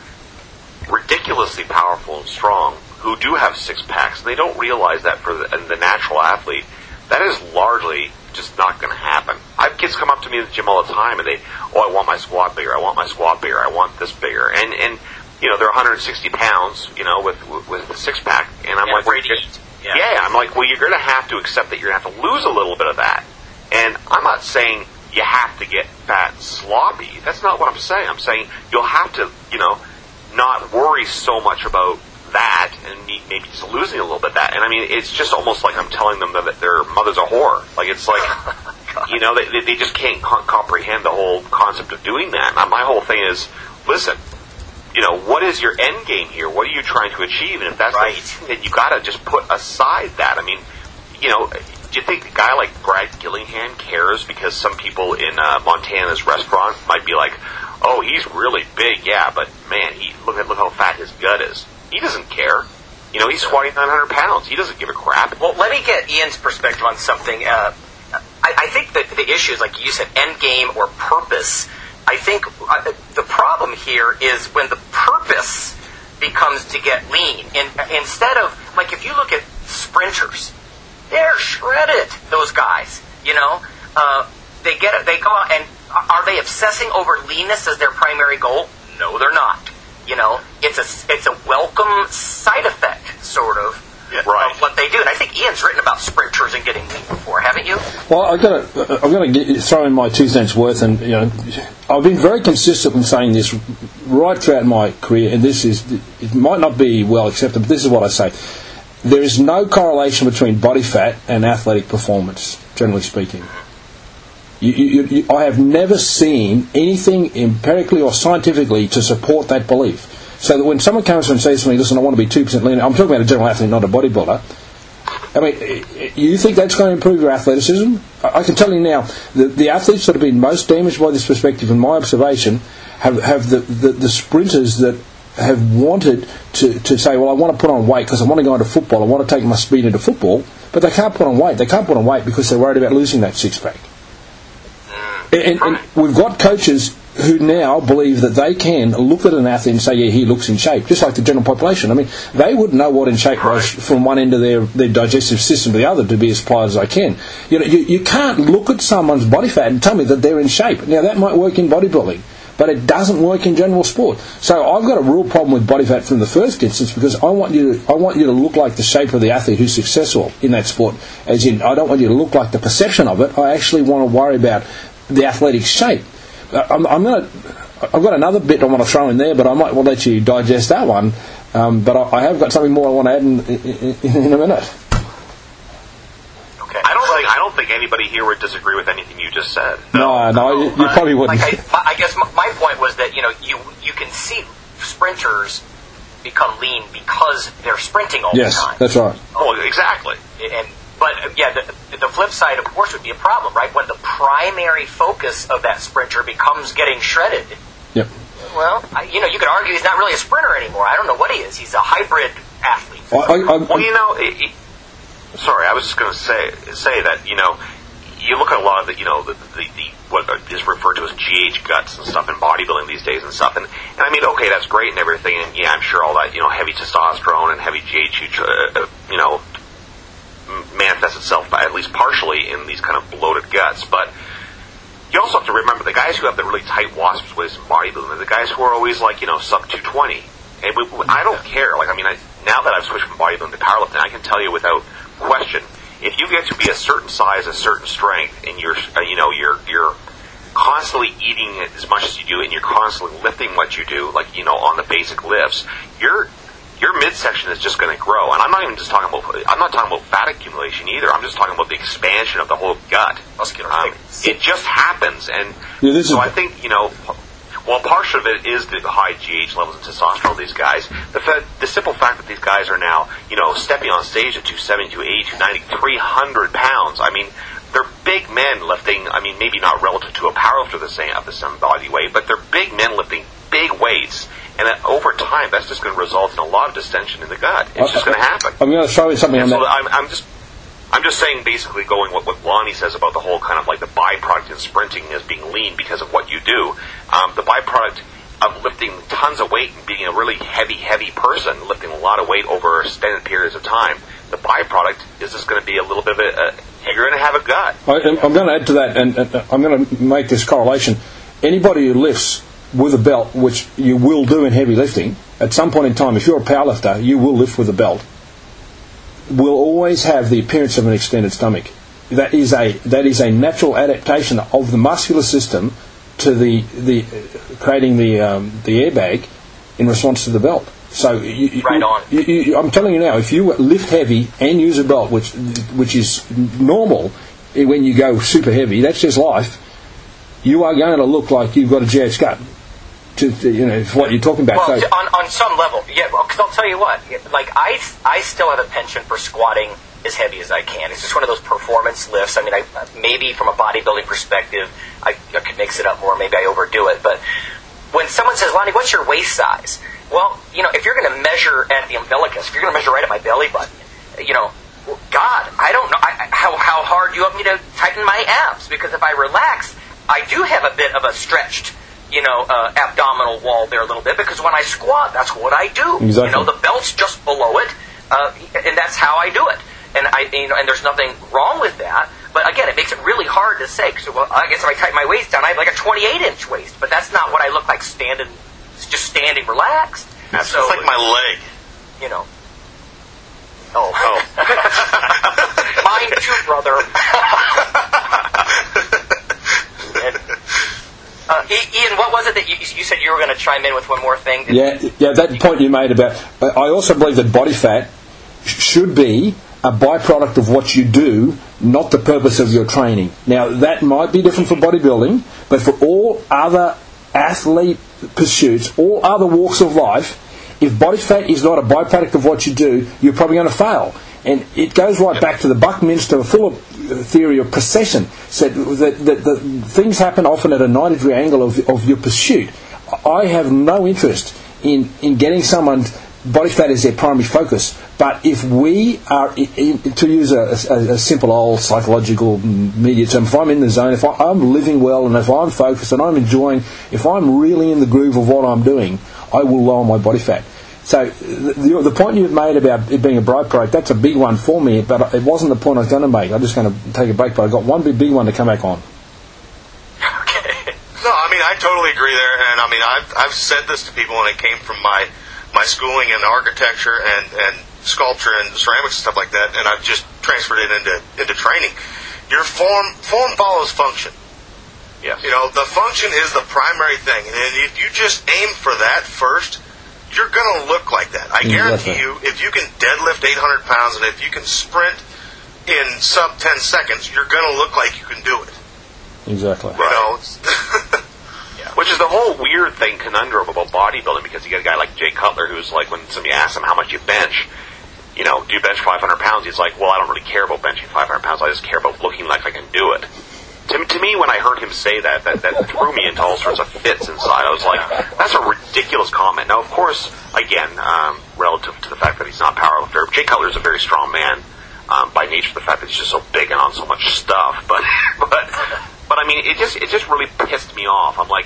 ridiculously powerful and strong who do have six packs. And they don't realize that for the, the natural athlete, that is largely just not going to happen. I have kids come up to me at the gym all the time and they, oh, I want my squat bigger. I want my squat bigger. I want this bigger. And and you know they're 160 pounds, you know, with with, the six pack. And I'm Yeah, like, well, afraid to you're- eat. Yeah. yeah, I'm like, well, you're going to have to accept that you're going to have to lose a little bit of that. And I'm not saying you have to get fat sloppy. That's not what I'm saying. I'm saying you'll have to, you know, not worry so much about that and me- maybe just losing a little bit of that. And I mean, it's just almost like I'm telling them that their mother's a whore. Like it's like, (laughs) you know, they, they- they just can't co- comprehend the whole concept of doing that. And my whole thing is, listen, you know, what is your end game here? What are you trying to achieve? And if that's Right. the then you got to just put aside that. I mean, you know, do you think a guy like Brad Gillingham cares because some people in uh, Montana's restaurant might be like, "Oh, he's really big, yeah, but man, he look at look how fat his gut is." He doesn't care. You know, he's squatting 900 pounds. He doesn't give a crap. Well, let me get Ian's perspective on something. Uh, I, I think that the issue is, like you said, end game or purpose. I think uh, the problem here is when the purpose becomes to get lean. And instead of, like, if you look at sprinters, they're shredded. Those guys, you know, uh, they get it, they go out and are they obsessing over leanness as their primary goal? No, they're not. You know, it's a it's a welcome side effect, sort of, Right. of what they do. And I think Ian's written about sprinters and getting lean before, haven't you? Well, I've got to, I've got to get, throw in my two cents worth, and you know, I've been very consistent in saying this right throughout my career, and this is, it might not be well accepted, but this is what I say: there is no correlation between body fat and athletic performance, generally speaking. You, you, you, I have never seen anything empirically or scientifically to support that belief. So that when someone comes and says to me, "Listen, I want to be two percent leaner," I'm talking about a general athlete, not a bodybuilder. I mean, you think that's going to improve your athleticism? I I can tell you now, the, the athletes that have been most damaged by this perspective, in my observation, have, have the, the, the sprinters that have wanted to, to say, well, I want to put on weight because I want to go into football, I want to take my speed into football, but they can't put on weight. They can't put on weight because they're worried about losing that six pack. And, and, and we've got coaches who now believe that they can look at an athlete and say, yeah, he looks in shape, just like the general population. I mean, they wouldn't know what in shape was from one end of their, their digestive system to the other to be as pliant as I can. You know, you, you can't look at someone's body fat and tell me that they're in shape. Now, that might work in bodybuilding but it doesn't work in general sport. So I've got a real problem with body fat from the first instance because I want you to, I want you to look like the shape of the athlete who's successful in that sport. As in, I don't want you to look like the perception of it. I actually want to worry about the athletic shape. Uh, I'm, I'm going to. I've got another bit I want to throw in there, but I might well let you digest that one. Um, but I, I, have got something more I want to add in, in, in a minute. Okay. I don't think I don't think anybody here would disagree with anything you just said. No, no, no you, you, probably wouldn't. Like I, I, guess my point was that you know you you can see sprinters become lean because they're sprinting all yes, the time. Yes, that's right. Oh, exactly. And but yeah, the, the flip side, of course, would be a problem, right? When the primary focus of that sprinter becomes getting shredded. Yep. Well, I, you know, you could argue he's not really a sprinter anymore. I don't know what he is. He's a hybrid athlete. Well, I, I, well you know, it, it, sorry, I was just going to say say that you know, you look at a lot of the you know the, the, the what is referred to as GH guts and stuff in bodybuilding these days and stuff, and, and I mean, okay, that's great and everything, and yeah, I'm sure all that you know heavy testosterone and heavy GH, uh, you know, manifests itself at least partially in these kind of bloated guts. But you also have to remember the guys who have the really tight wasp's waist in bodybuilding, the guys who are always like you know sub 220. And we, I don't care. Like I mean, I, now that I've switched from bodybuilding to powerlifting, I can tell you without question, if you get to be a certain size, a certain strength, and you're uh, you know you're you're constantly eating as much as you do, and you're constantly lifting what you do, like you know on the basic lifts, you're your midsection is just going to grow. And I'm not even just talking about I'm not talking about fat accumulation either. I'm just talking about the expansion of the whole gut. Muscular. Um, it just happens, and yeah, so I think you know. Well, part of it is the high GH levels of testosterone of these guys. The, fa- the simple fact that these guys are now, you know, stepping on stage at 270, 280, 290, 300 pounds. I mean, they're big men lifting. I mean, maybe not relative to a powerlifter the same of the same body weight, but they're big men lifting big weights and that over time, that's just going to result in a lot of distension in the gut. It's just going to happen. I'm going to throw in something and on so that. I'm, I'm just. I'm just saying, basically, going what, what Lonnie says about the whole kind of like the byproduct in sprinting as being lean because of what you do. Um, the byproduct of lifting tons of weight and being a really heavy, heavy person, lifting a lot of weight over extended periods of time, the byproduct is just going to be a little bit of a, a you're going to have a gut. I, am going to add to that, and, and I'm going to make this correlation. Anybody who lifts with a belt, which you will do in heavy lifting, at some point in time, if you're a powerlifter, you will lift with a belt, will always have the appearance of an extended stomach. That is a that is a natural adaptation of the muscular system to the the creating the um, the airbag in response to the belt. So you, right on. You, you, I'm telling you now, if you lift heavy and use a belt, which which is normal when you go super heavy, that's just life. You are going to look like you've got a GH gut to, to, you know what you're talking about. Well, so, on, on some level, yeah. Because I'll tell you what, like I I still have a penchant for squatting as heavy as I can. It's just one of those performance lifts. I mean, I, maybe from a bodybuilding perspective, I, I could mix it up more. Maybe I overdo it, but when someone says, Lonnie, what's your waist size? Well, you know, if you're going to measure at the umbilicus, if you're going to measure right at my belly button, you know, God, I don't know I, how, how hard you want me to tighten my abs because if I relax, I do have a bit of a stretched you know, uh, abdominal wall there a little bit because when I squat, that's what I do. Exactly. You know, the belt's just below it, uh, and that's how I do it. And I, you know, and there's nothing wrong with that. But again, it makes it really hard to say. So, well, I guess if I tighten my waist down, I have like a 28 inch waist, but that's not what I look like standing, just standing relaxed. It's so, like my leg. You know. Oh. Oh. (laughs) Mine too, brother. (laughs) uh, Ian, what was it that you, you said you were going to chime in with one more thing? yeah, yeah, that point you made about. I also believe that body fat should be a byproduct of what you do, not the purpose of your training. Now, that might be different for bodybuilding, but for all other athlete pursuits, all other walks of life, if body fat is not a byproduct of what you do, you're probably going to fail. And it goes right back to the Buckminster Fuller theory of precession. Said that, that, that things happen often at a 90 degree angle of, of your pursuit. I have no interest in, in getting someone body fat is their primary focus. But if we are, to use a, a, a simple old psychological media term, if I'm in the zone, if I, I'm living well, and if I'm focused and I'm enjoying, if I'm really in the groove of what I'm doing, I will lower my body fat. So the, the, the point you've made about it being a byproduct, that's a big one for me, but it wasn't the point I was going to make. I'm just going to take a break, but I've got one big, big one to come back on. Okay. No, I mean I totally agree there, and I mean I've I've said this to people when it came from my my schooling in architecture and and sculpture and ceramics and stuff like that, and I've just transferred it into into training. Your form form follows function. Yes. You know the function is the primary thing, and if you just aim for that first, you're going to look like that. I mm, guarantee you, if you can deadlift 800 pounds and if you can sprint in sub 10 seconds, you're going to look like you can do it. Exactly. You know, it's- (laughs) Which is the whole weird thing conundrum about bodybuilding because you get a guy like Jay Cutler who's like, when somebody asks him how much you bench, you know, do you bench 500 pounds? He's like, well, I don't really care about benching 500 pounds. I just care about looking like I can do it. To, to me, when I heard him say that, that, that threw me into all sorts of fits inside. I was like, that's a ridiculous comment. Now, of course, again, um, relative to the fact that he's not powerlifter, Jay Cutler is a very strong man um, by nature the fact that he's just so big and on so much stuff. But, (laughs) but, but I mean, it just it just really pissed me off. I'm like,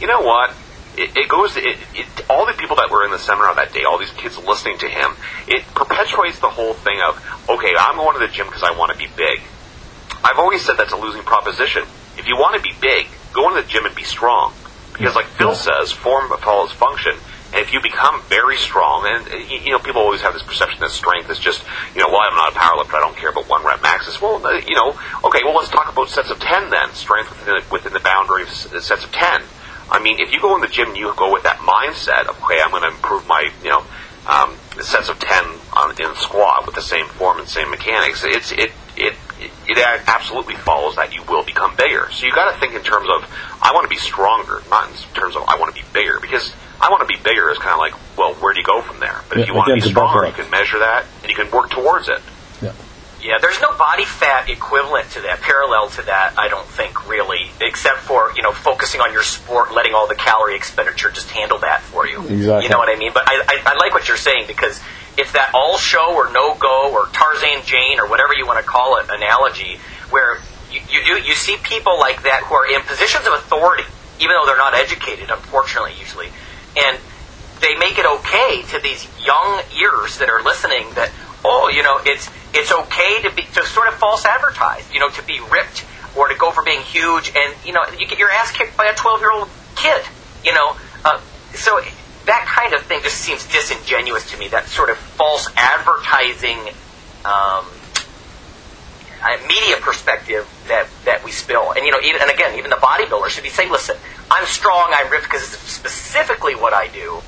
you know what? It, it goes. It, it, all the people that were in the seminar that day, all these kids listening to him, it perpetuates the whole thing of, okay, I'm going to the gym because I want to be big. I've always said that's a losing proposition. If you want to be big, go into the gym and be strong. Because, like Phil says, form follows function. And if you become very strong, and uh, you know, people always have this perception that strength is just, you know, well, I'm not a powerlifter, I don't care about one rep maxes. Well, uh, you know, okay, well, let's talk about sets of ten then. Strength within the, within the boundary of sets of ten. I mean, if you go in the gym and you go with that mindset of, okay, I'm going to improve my, you know, um, sets of ten on, in squat with the same form and same mechanics, it's it it it absolutely follows that you will become bigger. So you got to think in terms of I want to be stronger, not in terms of I want to be bigger, because I want to be bigger is kind of like, well, where do you go from there? But if you want to be stronger, you can measure that and you can work towards it. Yeah, there's no body fat equivalent to that, parallel to that, I don't think, really, except for, you know, focusing on your sport, letting all the calorie expenditure just handle that for you. Exactly. You know what I mean? But I, I, I like what you're saying because it's that all show or no go or Tarzan Jane or whatever you want to call it analogy where you, you do you see people like that who are in positions of authority, even though they're not educated, unfortunately, usually, and they make it okay to these young ears that are listening that oh you know it's it's okay to be to sort of false advertise you know to be ripped or to go for being huge and you know you get your ass kicked by a 12 year old kid you know uh, so that kind of thing just seems disingenuous to me that sort of false advertising um, media perspective that, that we spill. And you know, even and again, even the bodybuilder should be saying, "Listen, I'm strong, I'm ripped because it's specifically what I do."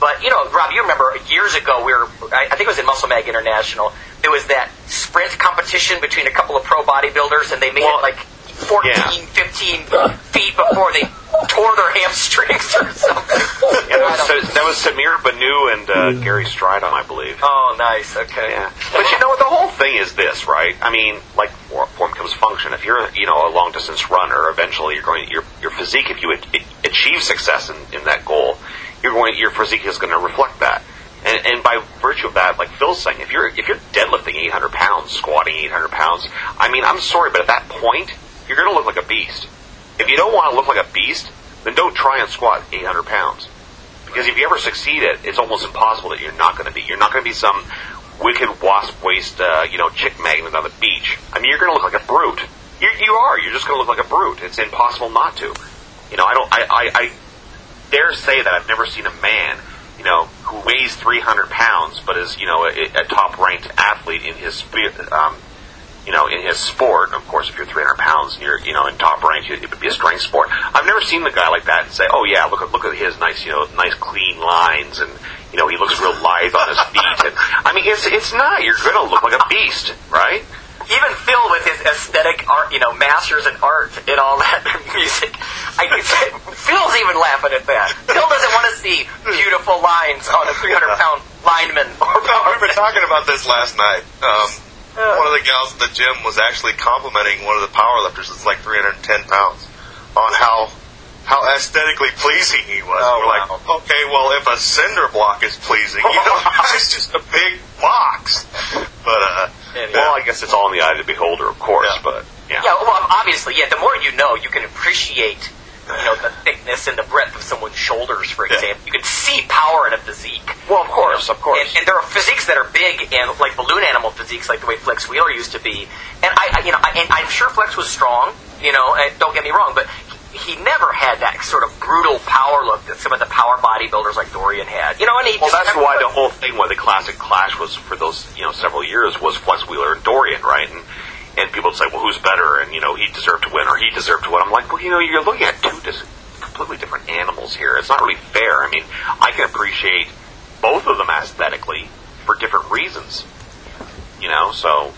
But you know, Rob, you remember years ago we were, I I think it was in Muscle Mag International. There was that sprint competition between a couple of pro bodybuilders, and they made it like 14, 15 feet before they tore their hamstrings or (laughs) something. Yeah, that, was, that was Samir Bannout and uh, Gary Strydom, I believe. Oh, nice. Okay. Yeah. But you know what? The whole thing is this, right? I mean, like form comes function. If you're, you know, a long distance runner, eventually you're going. Your your physique, if you achieve success in, in that goal, you're going. Your physique is going to reflect that. And, and by virtue of that, like Phil's saying, if you're if you're deadlifting 800 pounds, squatting 800 pounds, I mean, I'm sorry, but at that point, you're going to look like a beast. If you don't want to look like a beast, then don't try and squat 800 pounds. Because if you ever succeed at, it's almost impossible that you're not going to be. You're not going to be some wicked wasp waist, uh, you know, chick magnet on the beach. I mean, you're going to look like a brute. You, you are. You're just going to look like a brute. It's impossible not to. You know, I don't. I, I, I dare say that I've never seen a man, you know, who weighs 300 pounds but is, you know, a, a top-ranked athlete in his, um, you know, in his sport. Of course, if you're 300 pounds and you're, you know, in top rank, it would be a strength sport. I've never seen the guy like that and say, "Oh yeah, look at look at his nice, you know, nice clean lines and." You know, he looks real lithe on his feet. And, I mean, it's it's not. You're going to look like a beast, right? Even Phil with his aesthetic art, you know, masters in art and all that (laughs) music. I, Phil's even laughing at that. Phil doesn't want to see beautiful lines on a 300 pound lineman. (laughs) Or No, we were talking about this last night. Um, one of the gals at the gym was actually complimenting one of the powerlifters that's like 310 pounds on how how aesthetically pleasing he was. Oh, We're like, okay, well, if a cinder block is pleasing, you know, (laughs) it's just a big box. But uh, well, I guess it's all in the eye of the beholder, of course. But yeah. Yeah, well, obviously, yeah. The more you know, you can appreciate, you know, the (sighs) thickness and the breadth of someone's shoulders. For example, you can see power in a physique. Well, of course, of course. And, and there are physiques that are big and like balloon animal physiques, like the way Flex Wheeler used to be. And I, I you know, I, and I'm sure Flex was strong. You know, don't get me wrong, but he never had that sort of brutal power look that some of the power bodybuilders like Dorian had. You know, and he Well, just that's why the whole thing, why the classic clash was for those you know several years was Flex Wheeler and Dorian, right? And and people would say, well, who's better? And you know, he deserved to win or he deserved to win. I'm like, well, you know, you're looking at two dis- completely different animals here. It's not really fair. I mean, I can appreciate both of them aesthetically for different reasons. You know, so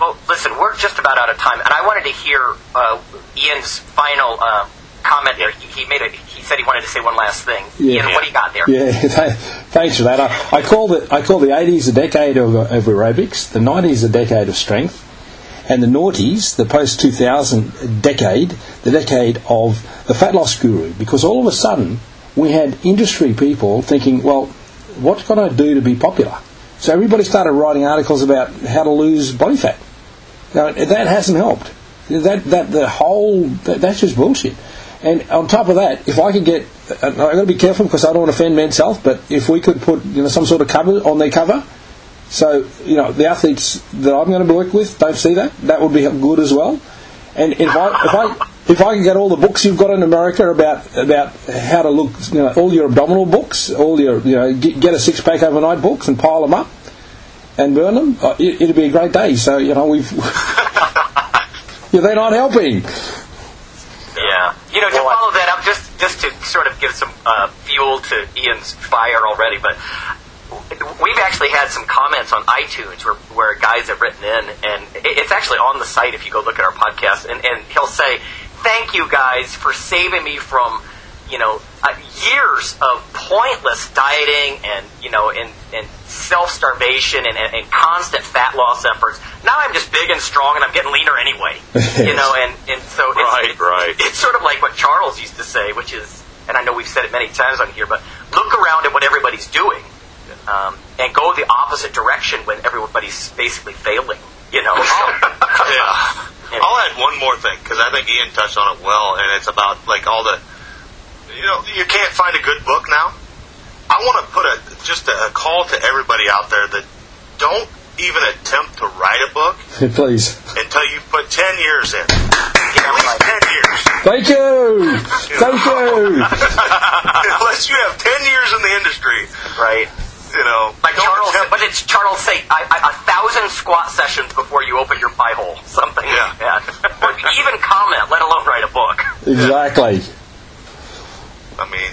Well, listen, we're just about out of time, and I wanted to hear uh, Ian's final uh, comment there. He, he made a, he said he wanted to say one last thing. Yeah. Ian, what do you got there? Yeah, (laughs) thanks for that. I, I call it I call the 80s a decade of, of aerobics, the 90s a decade of strength, and the noughties, the post 2000 decade, the decade of the fat loss guru. Because all of a sudden we had industry people thinking, well, what can I do to be popular? So everybody started writing articles about how to lose body fat. Now that hasn't helped. That that the whole that, that's just bullshit. And on top of that, if I could get, I've got to be careful because I don't want to offend men's health. But if we could put you know some sort of cover on their cover, so you know the athletes that I'm going to work with don't see that, that would be good as well. And if I if I if I could get all the books you've got in America about about how to look, you know, all your abdominal books, all your you know, get, get a six pack overnight books and pile them up and burn them, uh, it, it'd be a great day. So you know we've. (laughs) yeah, they're not helping. You know, to follow that up, just just to sort of give some uh, fuel to Ian's fire already, but we've actually had some comments on iTunes where, where guys have written in, and it's actually on the site if you go look at our podcast, and, and he'll say, "Thank you guys for saving me from." You know, uh, years of pointless dieting and you know, and, and self starvation and, and, and constant fat loss efforts. Now I'm just big and strong, and I'm getting leaner anyway. (laughs) you know, and and so it's, Right, it's, right. it's sort of like what Charles used to say, which is, and I know we've said it many times on here, but look around at what everybody's doing, um, and go the opposite direction when everybody's basically failing. You know. (laughs) yeah. (laughs) I'll add one more thing because I think Ian touched on it well, and it's about like all the, you know, you can't find a good book now. I want to put a just a, a call to everybody out there that don't even attempt to write a book (laughs) Please. until you put ten years in. At least ten years. Thank you. Thank you. (laughs) Unless you have ten years in the industry, right? You know, Like Charles, but it's Charles say I, I, a thousand squat sessions before you open your pie hole, something like that, or even comment, let alone write a book. Exactly. I mean,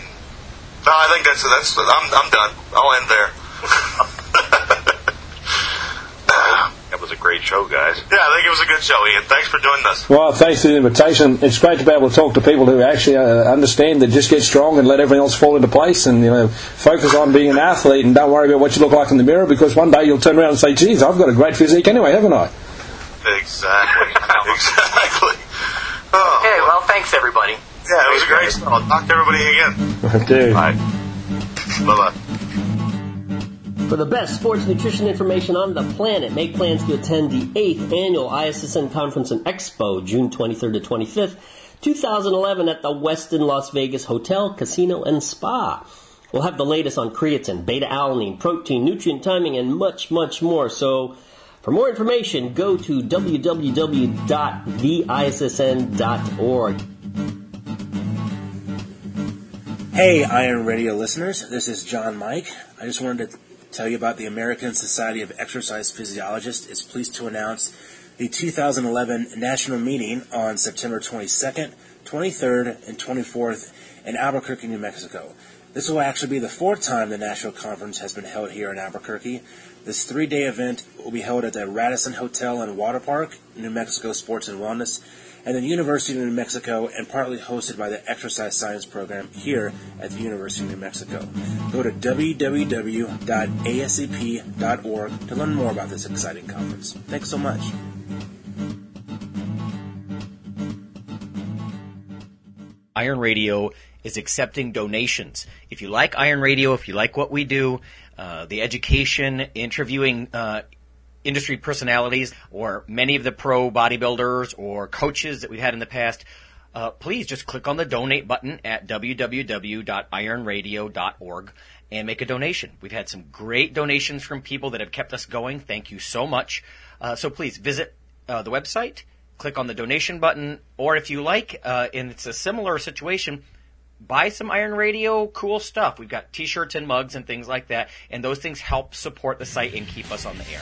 no, I think that's that's. I'm I'm done. I'll end there. (laughs) that was a great show, guys. Yeah, I think it was a good show, Ian. Thanks for doing this. Well, thanks for the invitation. It's great to be able to talk to people who actually uh, understand that just get strong and let everything else fall into place and, you know, focus on being an athlete and don't worry about what you look like in the mirror because one day you'll turn around and say, geez, I've got a great physique anyway, haven't I? Exactly. (laughs) (laughs) exactly. Oh, Okay, well, thanks everybody. Yeah, it was a great show. I'll talk to everybody again. (laughs) Okay. Bye. Bye bye. For the best sports nutrition information on the planet, make plans to attend the 8th annual ISSN Conference and Expo, June 23rd to 25th, 2011 at the Westin Las Vegas Hotel, Casino, and Spa. We'll have the latest on creatine, beta alanine, protein, nutrient timing, and much, much more. So, for more information, go to www.theissn.org. Hey, Iron Radio listeners, this is John Mike. I just wanted to tell you about the American Society of Exercise Physiologists is pleased to announce the 2011 national meeting on September 22nd, 23rd, and 24th in Albuquerque, New Mexico. This will actually be the fourth time the national conference has been held here in Albuquerque. This three-day event will be held at the Radisson Hotel and Water Park, New Mexico Sports and Wellness, and the University of New Mexico, and partly hosted by the Exercise Science Program here at the University of New Mexico. Go to www.asep.org to learn more about this exciting conference. Thanks so much. Iron Radio is accepting donations. If you like Iron Radio, if you like what we do, uh, the education, interviewing uh, industry personalities, or many of the pro bodybuilders or coaches that we've had in the past, uh, please just click on the donate button at www.ironradio.org and make a donation. We've had some great donations from people that have kept us going. Thank you so much. Uh, so please visit uh, the website, click on the donation button, or if you like, uh, and it's a similar situation, buy some Iron Radio cool stuff. We've got t-shirts and mugs and things like that, and those things help support the site and keep us on the air.